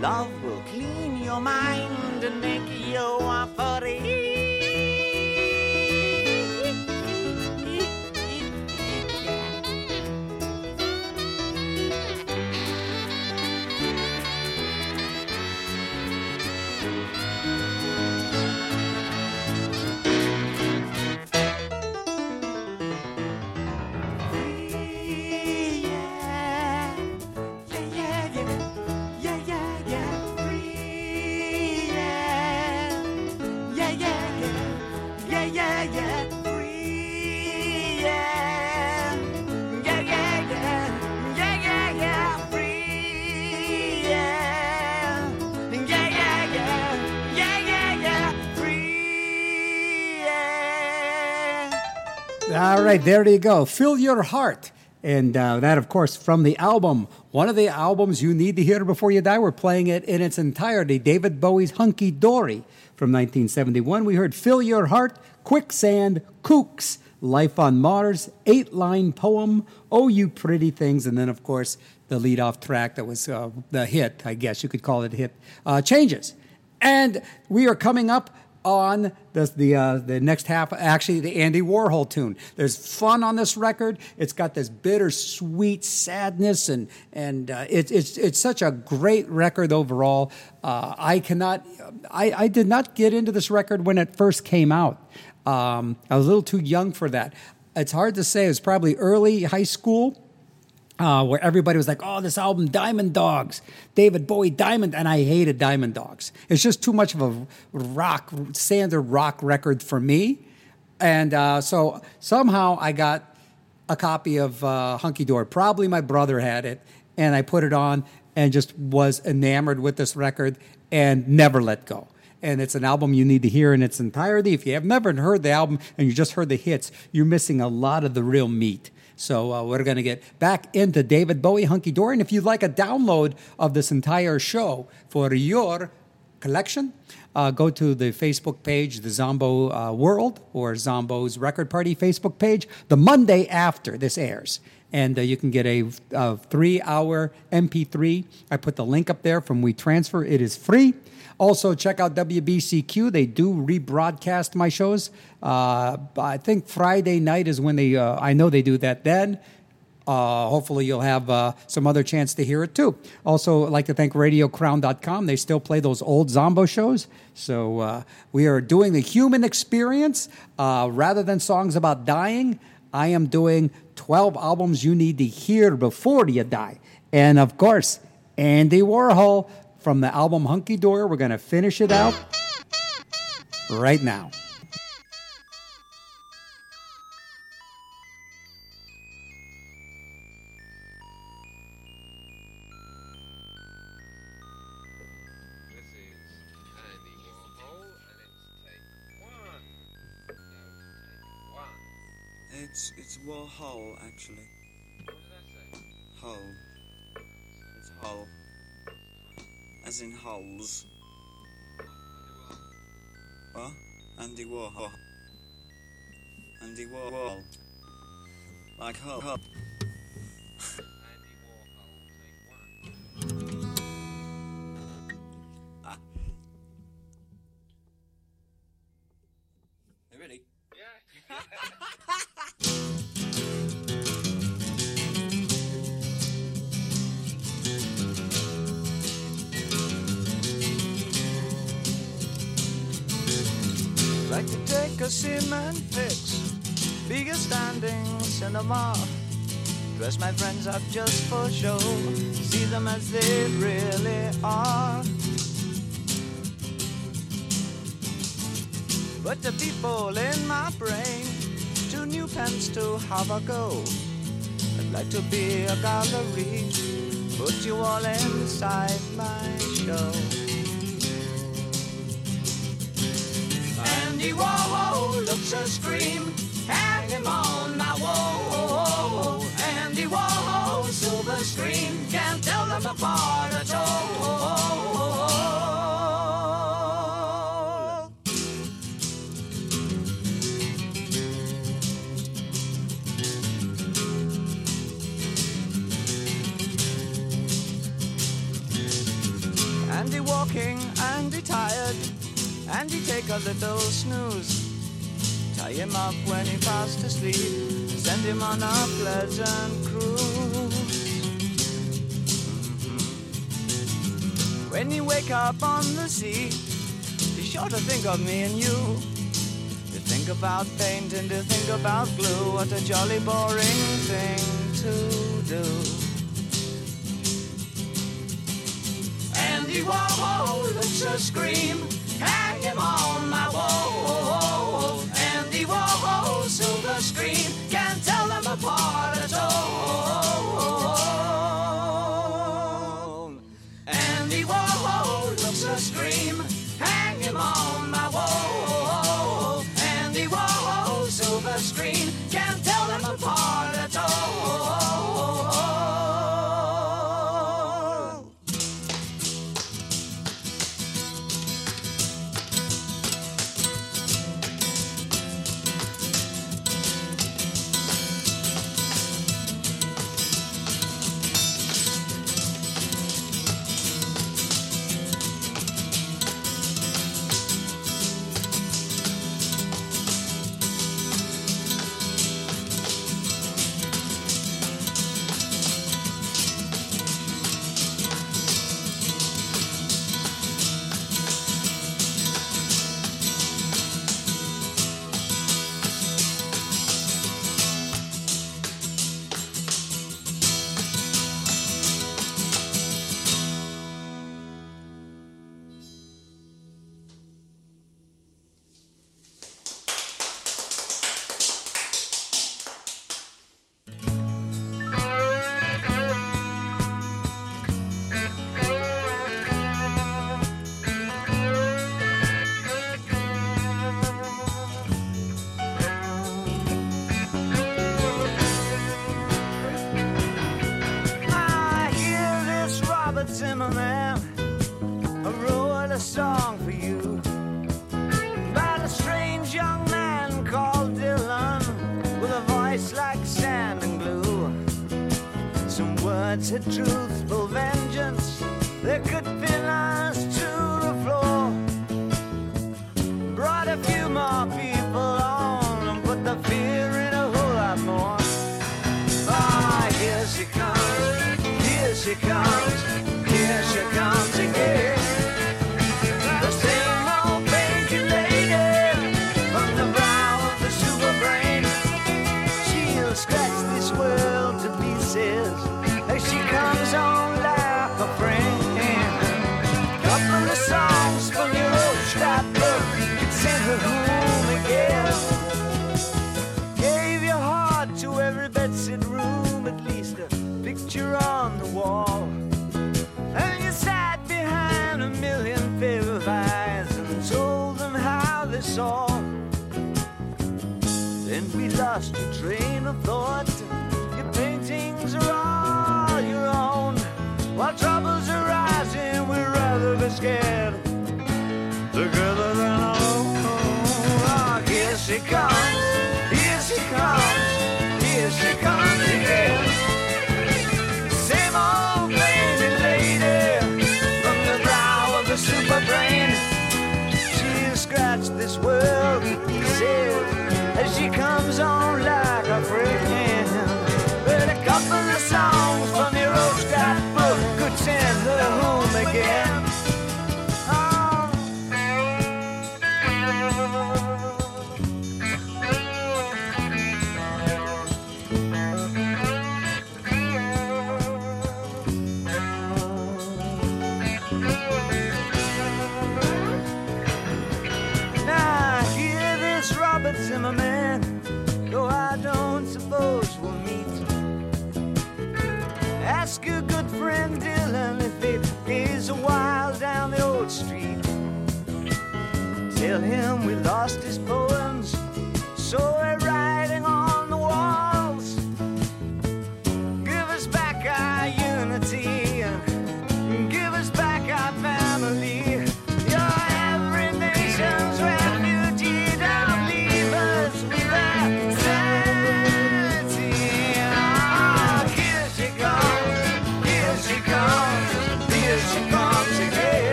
love will clean your mind and make you a free. right, there you go. Fill your heart. And uh, that, of course, from the album, one of the albums you need to hear before you die. We're playing it in its entirety. David Bowie's Hunky Dory from 1971. We heard Fill Your Heart, Quicksand, Kooks, Life on Mars, eight line poem, Oh You Pretty Things. And then, of course, the lead off track that was uh, the hit, I guess you could call it hit, uh, Changes. And we are coming up on the the, uh, the next half, actually the Andy Warhol tune. There's fun on this record. It's got this bittersweet sadness, and and uh, it, it's it's such a great record overall. Uh, I cannot, I, I did not get into this record when it first came out. Um, I was a little too young for that. It's hard to say. It was probably early high school uh, where everybody was like, "Oh, this album, Diamond Dogs, David Bowie, Diamond," and I hated Diamond Dogs. It's just too much of a rock, standard rock record for me, and uh, so somehow I got a copy of uh, Hunky Dory. Probably my brother had it, and I put it on and just was enamored with this record and never let go. And it's an album you need to hear in its entirety. If you have never heard the album and you just heard the hits, you're missing a lot of the real meat. So uh, we're going to get back into David Bowie Hunky Dory. And if you'd like a download of this entire show for your collection, uh, go to the Facebook page, the Zombo uh, World or Zombo's Record Party Facebook page, the Monday after this airs. And uh, you can get a, a three hour MP3. I put the link up there from WeTransfer. It is free. Also, check out WBCQ. They do rebroadcast my shows. Uh, I think Friday night is when they, uh, I know they do that then. Uh, hopefully, you'll have uh, some other chance to hear it too. Also, I'd like to thank RadioCrown.com. They still play those old Zombo shows. So, uh, we are doing the human experience uh, rather than songs about dying. I am doing 12 albums you need to hear before you die. And of course, Andy Warhol from the album Hunky Dory. We're going to finish it out right now. In holes. What? Andy Warhol. Andy Warhol. Like Hull. Hull. Ah. Like to take a cement fix, a standing cinema. Dress my friends up just for show, see them as they really are. But the people in my brain, two new pens to have a go. I'd like to be a gallery, put you all inside my show. Andy Warhol looks a scream, hang him on my wall. Andy Warhol, silver screen, can't tell them apart at all. Andy walking, Andy tired, Andy take a little snooze. Tie him up when he fast asleep, send him on a pleasant cruise. When you wake up on the sea, be sure to think of me and you. To think about paint and to think about glue, what a jolly boring thing to do. Andy Warhol looks a scream, hang him on my wall. Andy Warhol, silver screen,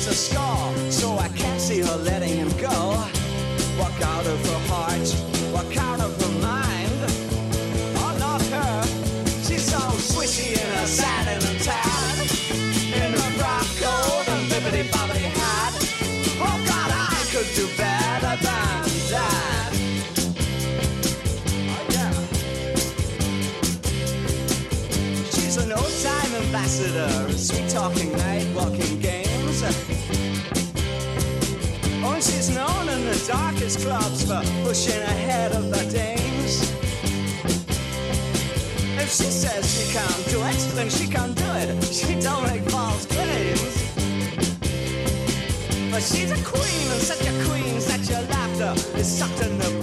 it's a scar, so I can't see her letting him go. Walk out of her heart, walk out of her mind. Oh, not her. She's so swishy in her satin and her. In her frock coat and bibbity bobbity hat. Oh God, I could do better than that. Oh, yeah. She's an old-time ambassador, a sweet-talking man. darkest clubs for pushing ahead of the dames. If she says she can't do it, then she can't do it. She don't make false claims. But she's a queen, and such a queen, such a laughter is sucked in the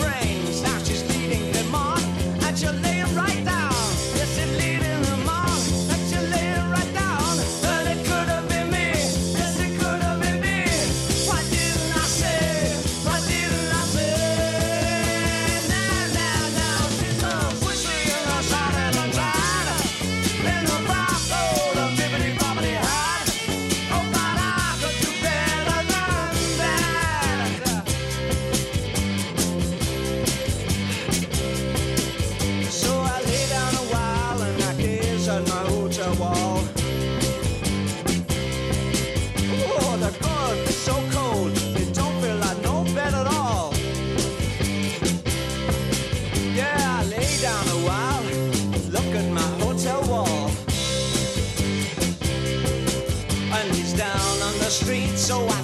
so I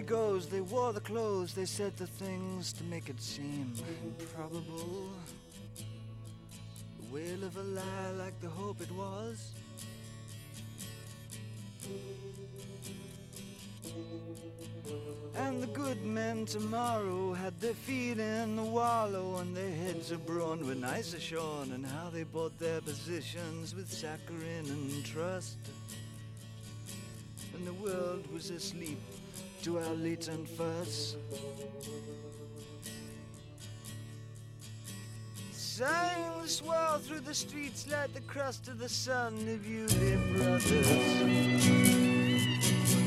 story goes, they wore the clothes, they said the things to make it seem improbable. The wail of a lie like the hope it was. And the good men tomorrow had their feet in the wallow and their heads abroad with nice shorn and how they bought their positions with saccharine and trust and the world was asleep to our latent fuss. The swell through the streets like the crust of the sun of you, dear brothers.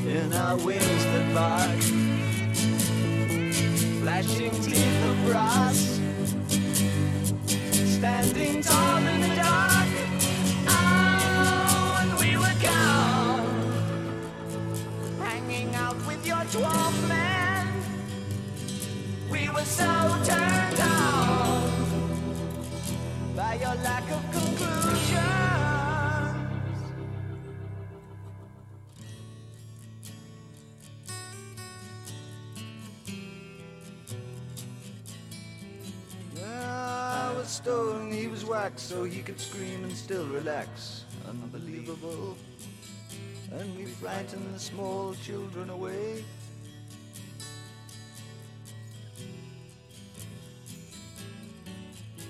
In our wings that bark, flashing teeth of brass, standing tall in the dark. Out with your twelve men. We were so turned on by your lack of conclusions. I was stolen, he was waxed, so he could scream and still relax. Unbelievable. And we frightened the small children away.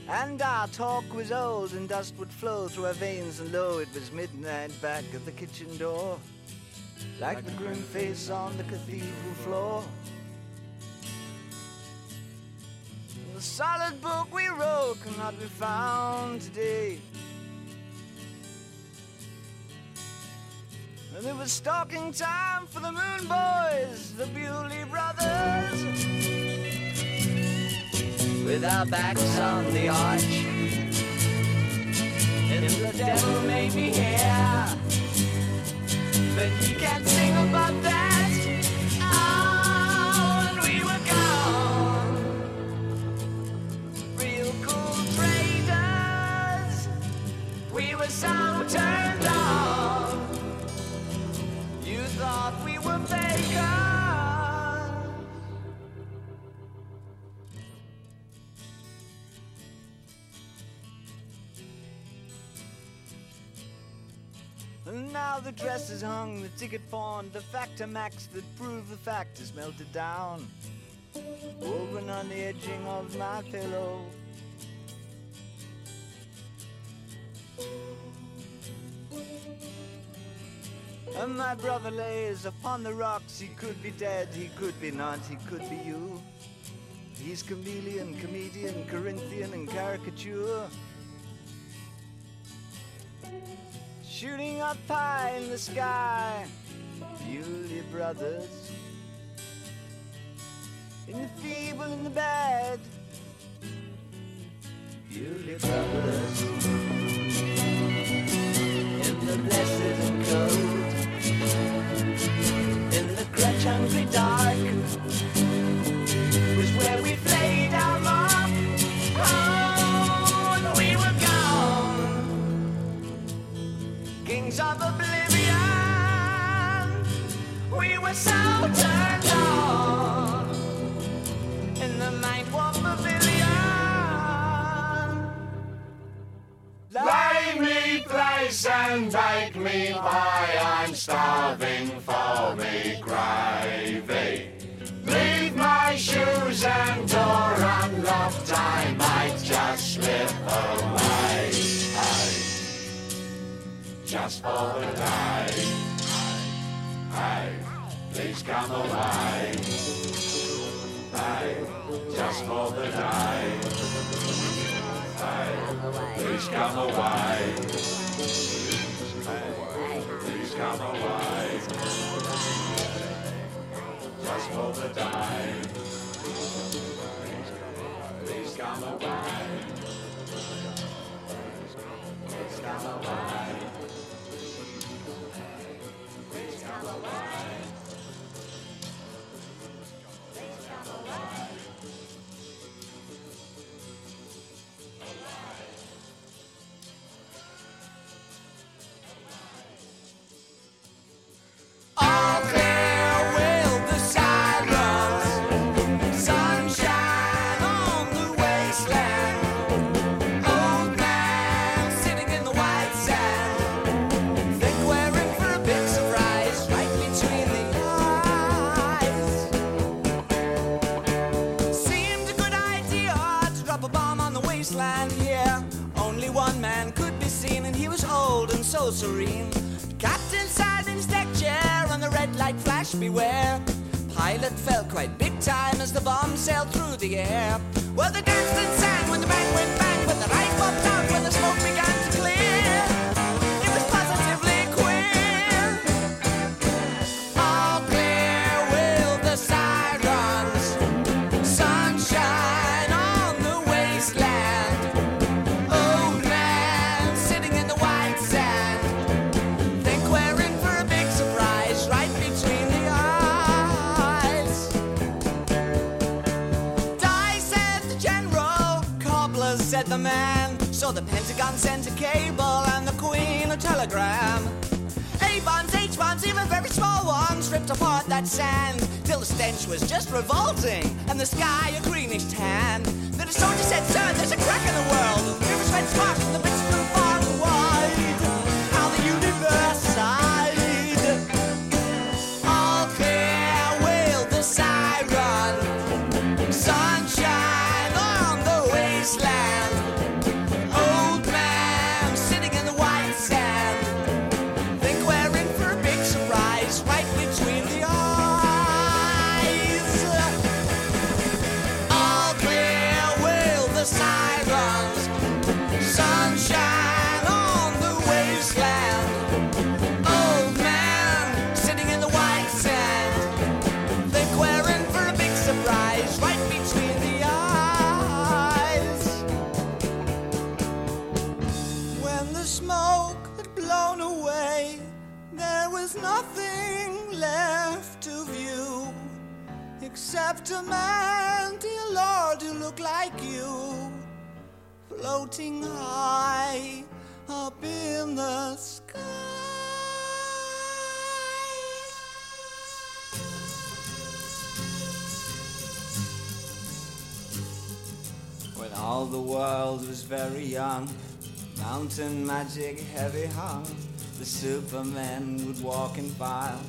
And our talk was old, and dust would flow through our veins, and lo, it was midnight back at the kitchen door, like the grim face on the cathedral floor. The solid book we wrote cannot be found today. And it was stalking time for the Moon Boys, the Bewlay Brothers. With our backs on the arch. And the devil may be here. But he can't sing about that. Oh, and we were gone. Real cool traders. We were so turned thought we were pagans. And now the dress is hung, the ticket pawned, the factor max that proved the fact is melted down. Woven on the edging of my pillow. And my brother lays upon the rocks. He could be dead, he could be not, he could be you. He's chameleon, comedian, Corinthian, and caricature. Shooting up high in the sky, Bewlay brothers. In the feeble, in the bad, Bewlay brothers. In the blessed and cold, and oh, we were gone. Kings of oblivion, we were so turned on in the night. Womp of the pavilion. Buy me, place, and bake me pie. I'm starving for me gravy. Door unlocked. I might just slip away. Just for the day. Hey, please come away. Hey, just for the day. Hey, please come away. Hey, please come away. Just for the day. Away. Please come away. Please come away. So serene. Captain his deck chair on the red light flash, beware. Pilot fell quite big time as the bomb sailed through the air. Well, the danced and sang when the bang went bang, but the light popped out when the smoke began to man. So the Pentagon sent a cable and the Queen a telegram. A bombs, H bombs, even very small ones ripped apart that sand till the stench was just revolting and the sky a greenish tan. Then a soldier said, Sir, there's a crack in the world. The rivers red spark and the bits far except a man, dear Lord, who looked like you, floating high up in the sky. When all the world was very young, mountain magic heavy hung, the supermen would walk in file,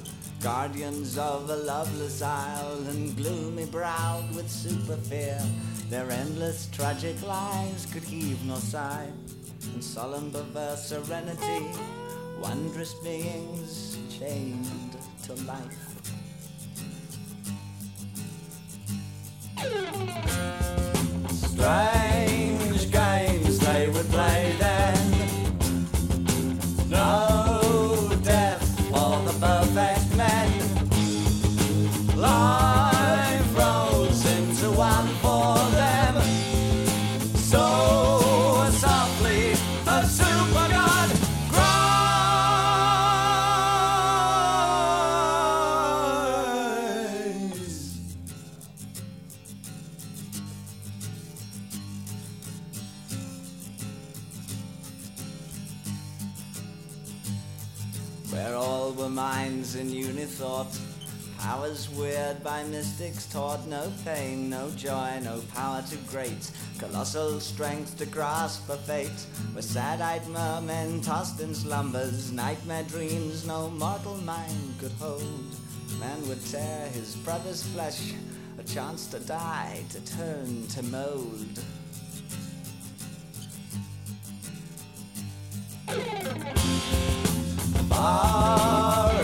guardians of a loveless isle, and gloomy browed with super fear. Their endless tragic lives could heave no sigh, and solemn perverse serenity wondrous beings chained to life. Strange joy, no power too great, colossal strength to grasp a fate, where sad-eyed mermen tossed in slumbers, nightmare dreams no mortal mind could hold. Man would tear his brother's flesh, a chance to die, to turn to mold. Far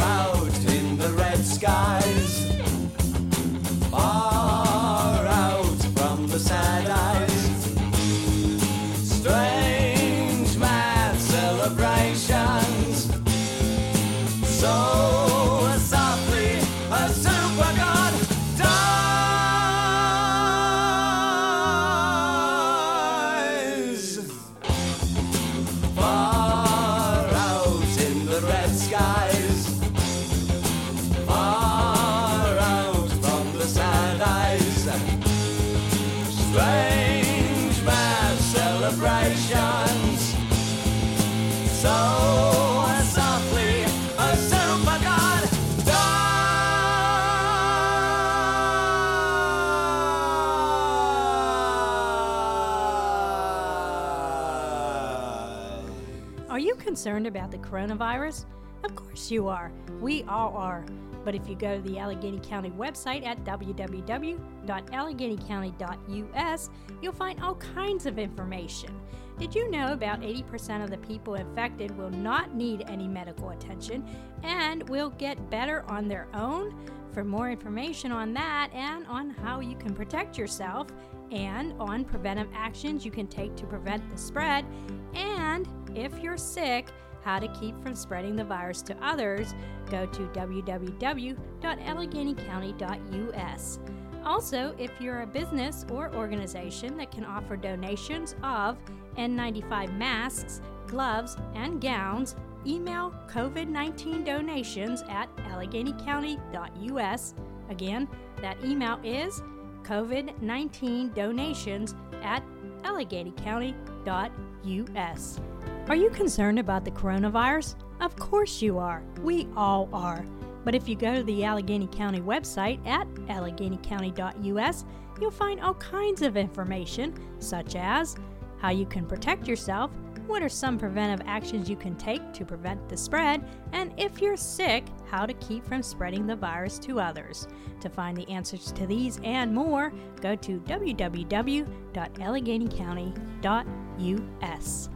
concerned about the coronavirus? Of course you are. We all are. But if you go to the Allegheny County website at www.alleghenycounty.us, you'll find all kinds of information. Did you know about 80% of the people infected will not need any medical attention and will get better on their own? For more information on that and on how you can protect yourself and on preventive actions you can take to prevent the spread, and if you're sick, how to keep from spreading the virus to others, go to www.alleghenycounty.us. Also, if you're a business or organization that can offer donations of N95 masks, gloves, and gowns, email COVID 19 donations at alleghenycounty.us. Again, that email is COVID 19 donations at alleghenycounty.us. Are you concerned about the coronavirus? Of course you are. We all are. But if you go to the Allegheny County website at alleghenycounty.us, you'll find all kinds of information, such as how you can protect yourself, what are some preventive actions you can take to prevent the spread, and if you're sick, how to keep from spreading the virus to others. To find the answers to these and more, go to www.alleghenycounty.us.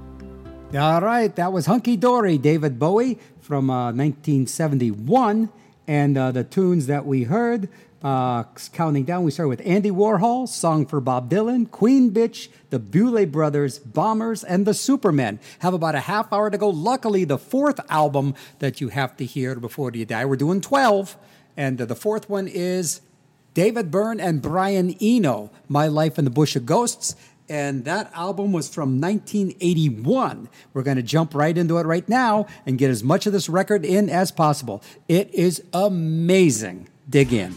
All right, that was Hunky Dory, David Bowie from uh, 1971. And uh, the tunes that we heard, uh, counting down, we started with Andy Warhol, Song for Bob Dylan, Queen Bitch, the Bewlay Brothers, Bombers, and the Supermen. Have about a half hour to go. Luckily, the fourth album that you have to hear before you die, we're doing 12. And uh, the fourth one is David Byrne and Brian Eno, My Life in the Bush of Ghosts. And that album was from 1981. We're going to jump right into it right now and get as much of this record in as possible. It is amazing. Dig in.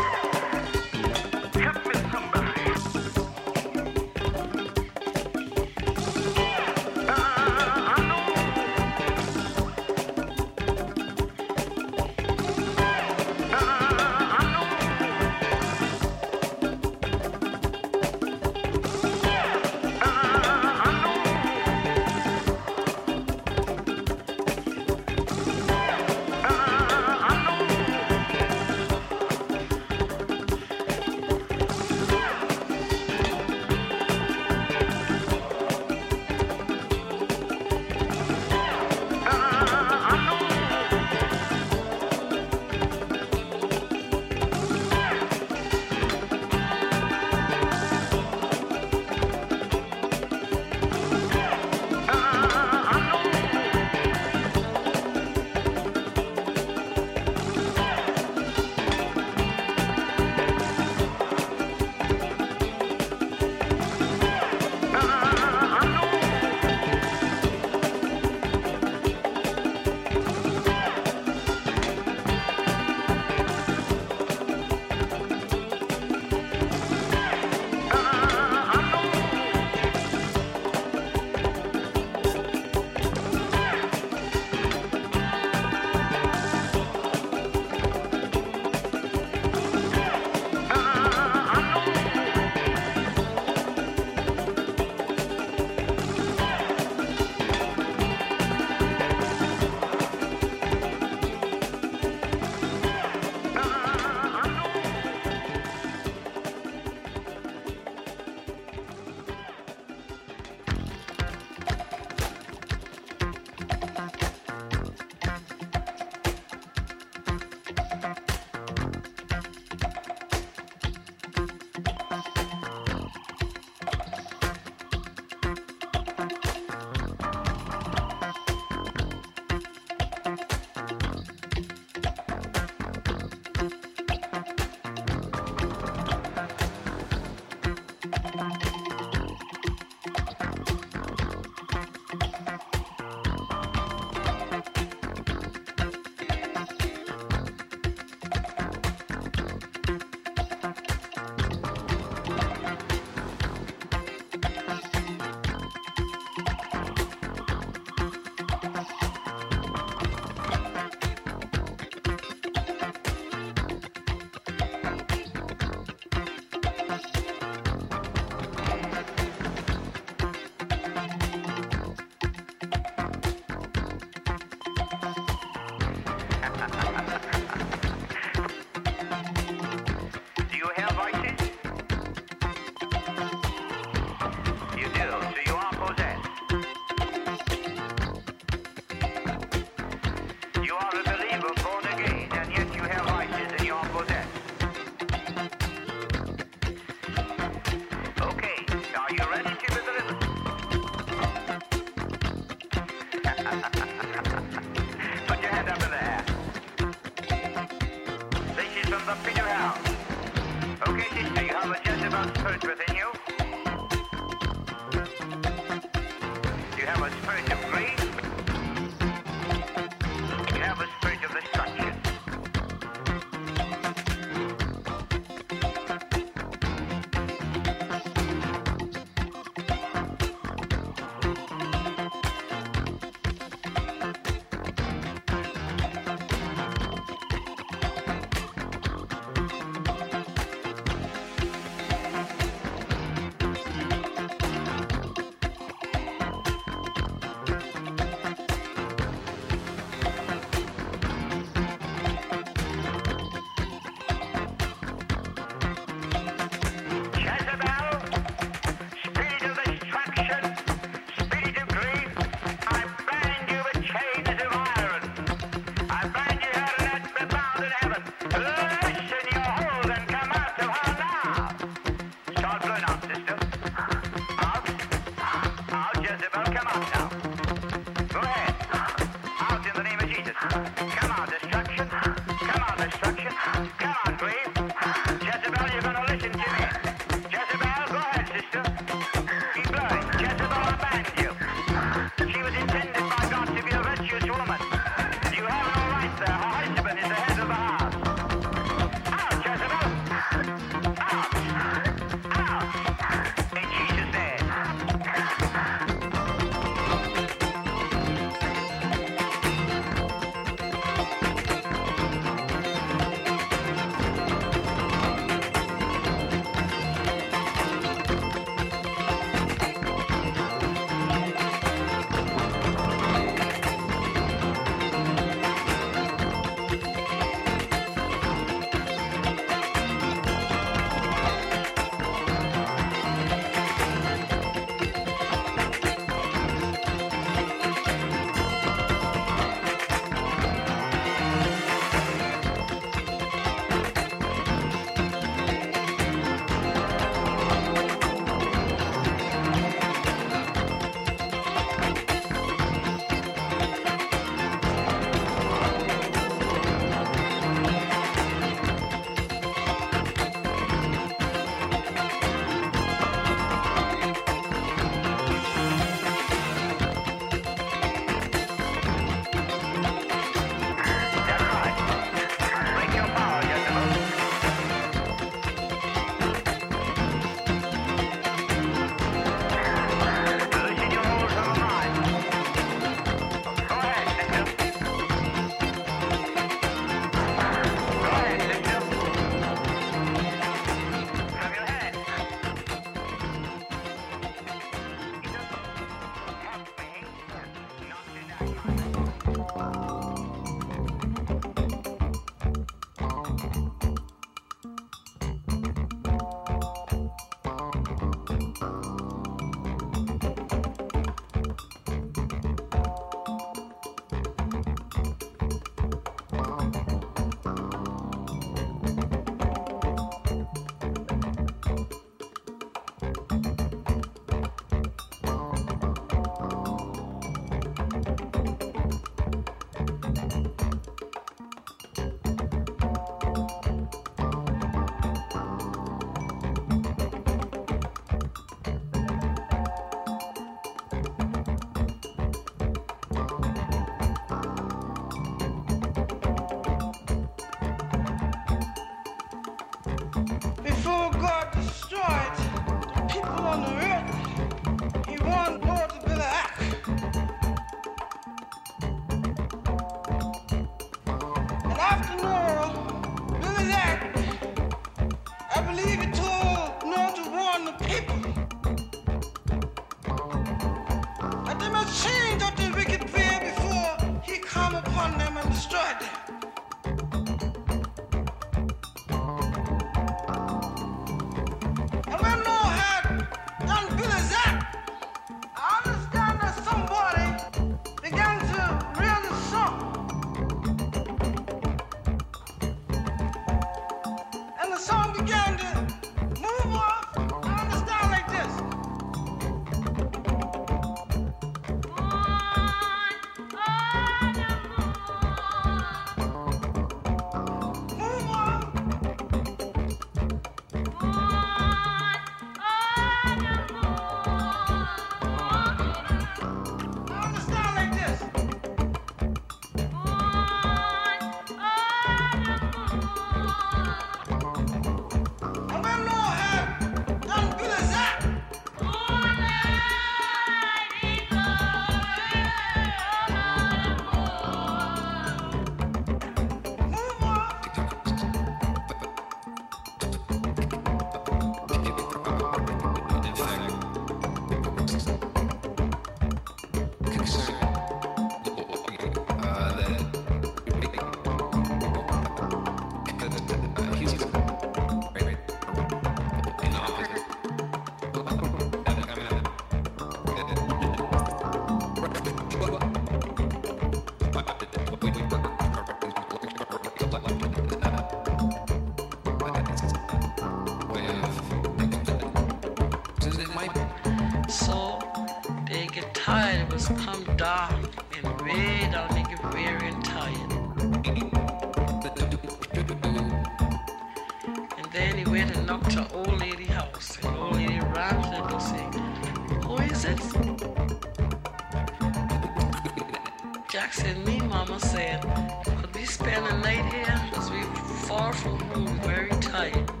Said and me, Mama said, could we spend the night here? Cause we far from home, very tired.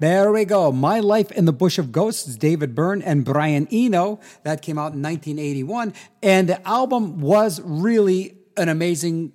There we go. My Life in the Bush of Ghosts, David Byrne and Brian Eno. That came out in 1981. And the album was really an amazing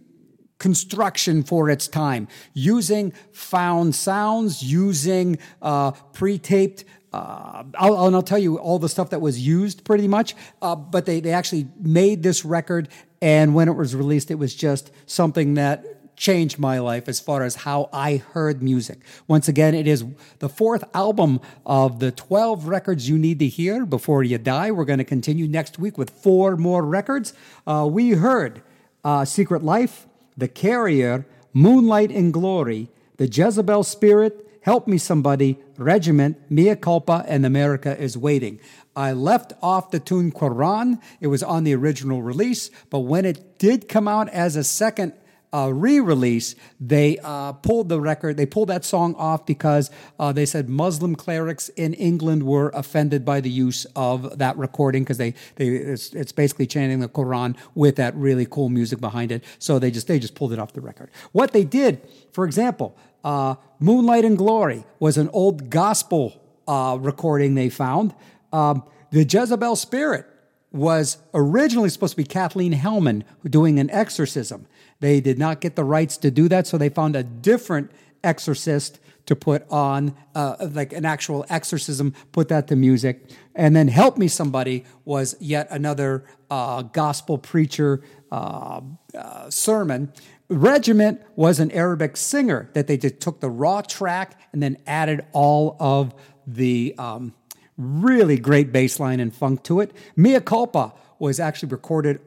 construction for its time, using found sounds, using uh, pre-taped. Uh, I'll, and I'll tell you all the stuff that was used pretty much, uh, but they, they actually made this record, and when it was released, it was just something that changed my life as far as how I heard music. Once again, it is the fourth album of the 12 records you need to hear before you die. We're going to continue next week with four more records. Uh, we heard uh, Secret Life, The Carrier, Moonlight and Glory, The Jezebel Spirit, Help Me Somebody, Regiment, Mea Culpa, and America is Waiting. I left off the tune Quran. It was on the original release, but when it did come out as a second uh, re-release, they uh, pulled the record. They pulled that song off because uh, they said Muslim clerics in England were offended by the use of that recording because they they it's, it's basically chanting the Quran with that really cool music behind it. So they just they just pulled it off the record. What they did, for example, uh, "Moonlight and Glory" was an old gospel uh, recording they found. Um, the Jezebel Spirit was originally supposed to be Kathleen Hellman doing an exorcism. They did not get the rights to do that, so they found a different exorcist to put on, uh, like an actual exorcism, put that to music. And then Help Me Somebody was yet another uh, gospel preacher uh, uh sermon. Regiment was an Arabic singer that they just took the raw track and then added all of the um, really great bass line and funk to it. Mea Culpa was actually recorded,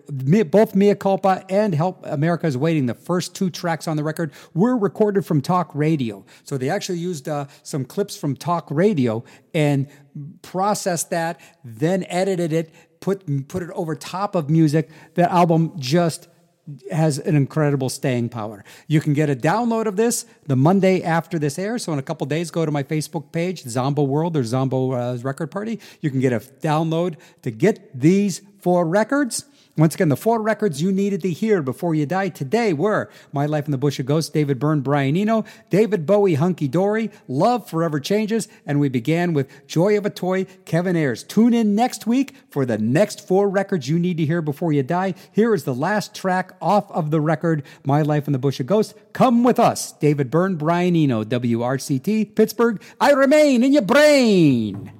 both Mea Culpa and Help America is Waiting, the first two tracks on the record, were recorded from talk radio. So they actually used uh, some clips from talk radio and processed that, then edited it, put, put it over top of music. That album just has an incredible staying power. You can get a download of this the Monday after this airs. So in a couple days, go to my Facebook page, Zombo World or Zombo uh, Record Party. You can get a download to get these four records. Once again, the four records you needed to hear before you die today were My Life in the Bush of Ghosts, David Byrne, Brian Eno, David Bowie, Hunky Dory, Love Forever Changes, and we began with Joy of a Toy, Kevin Ayers. Tune in next week for the next four records you need to hear before you die. Here is the last track off of the record, My Life in the Bush of Ghosts. Come with us, David Byrne, Brian Eno, WRCT, Pittsburgh. I remain in your brain.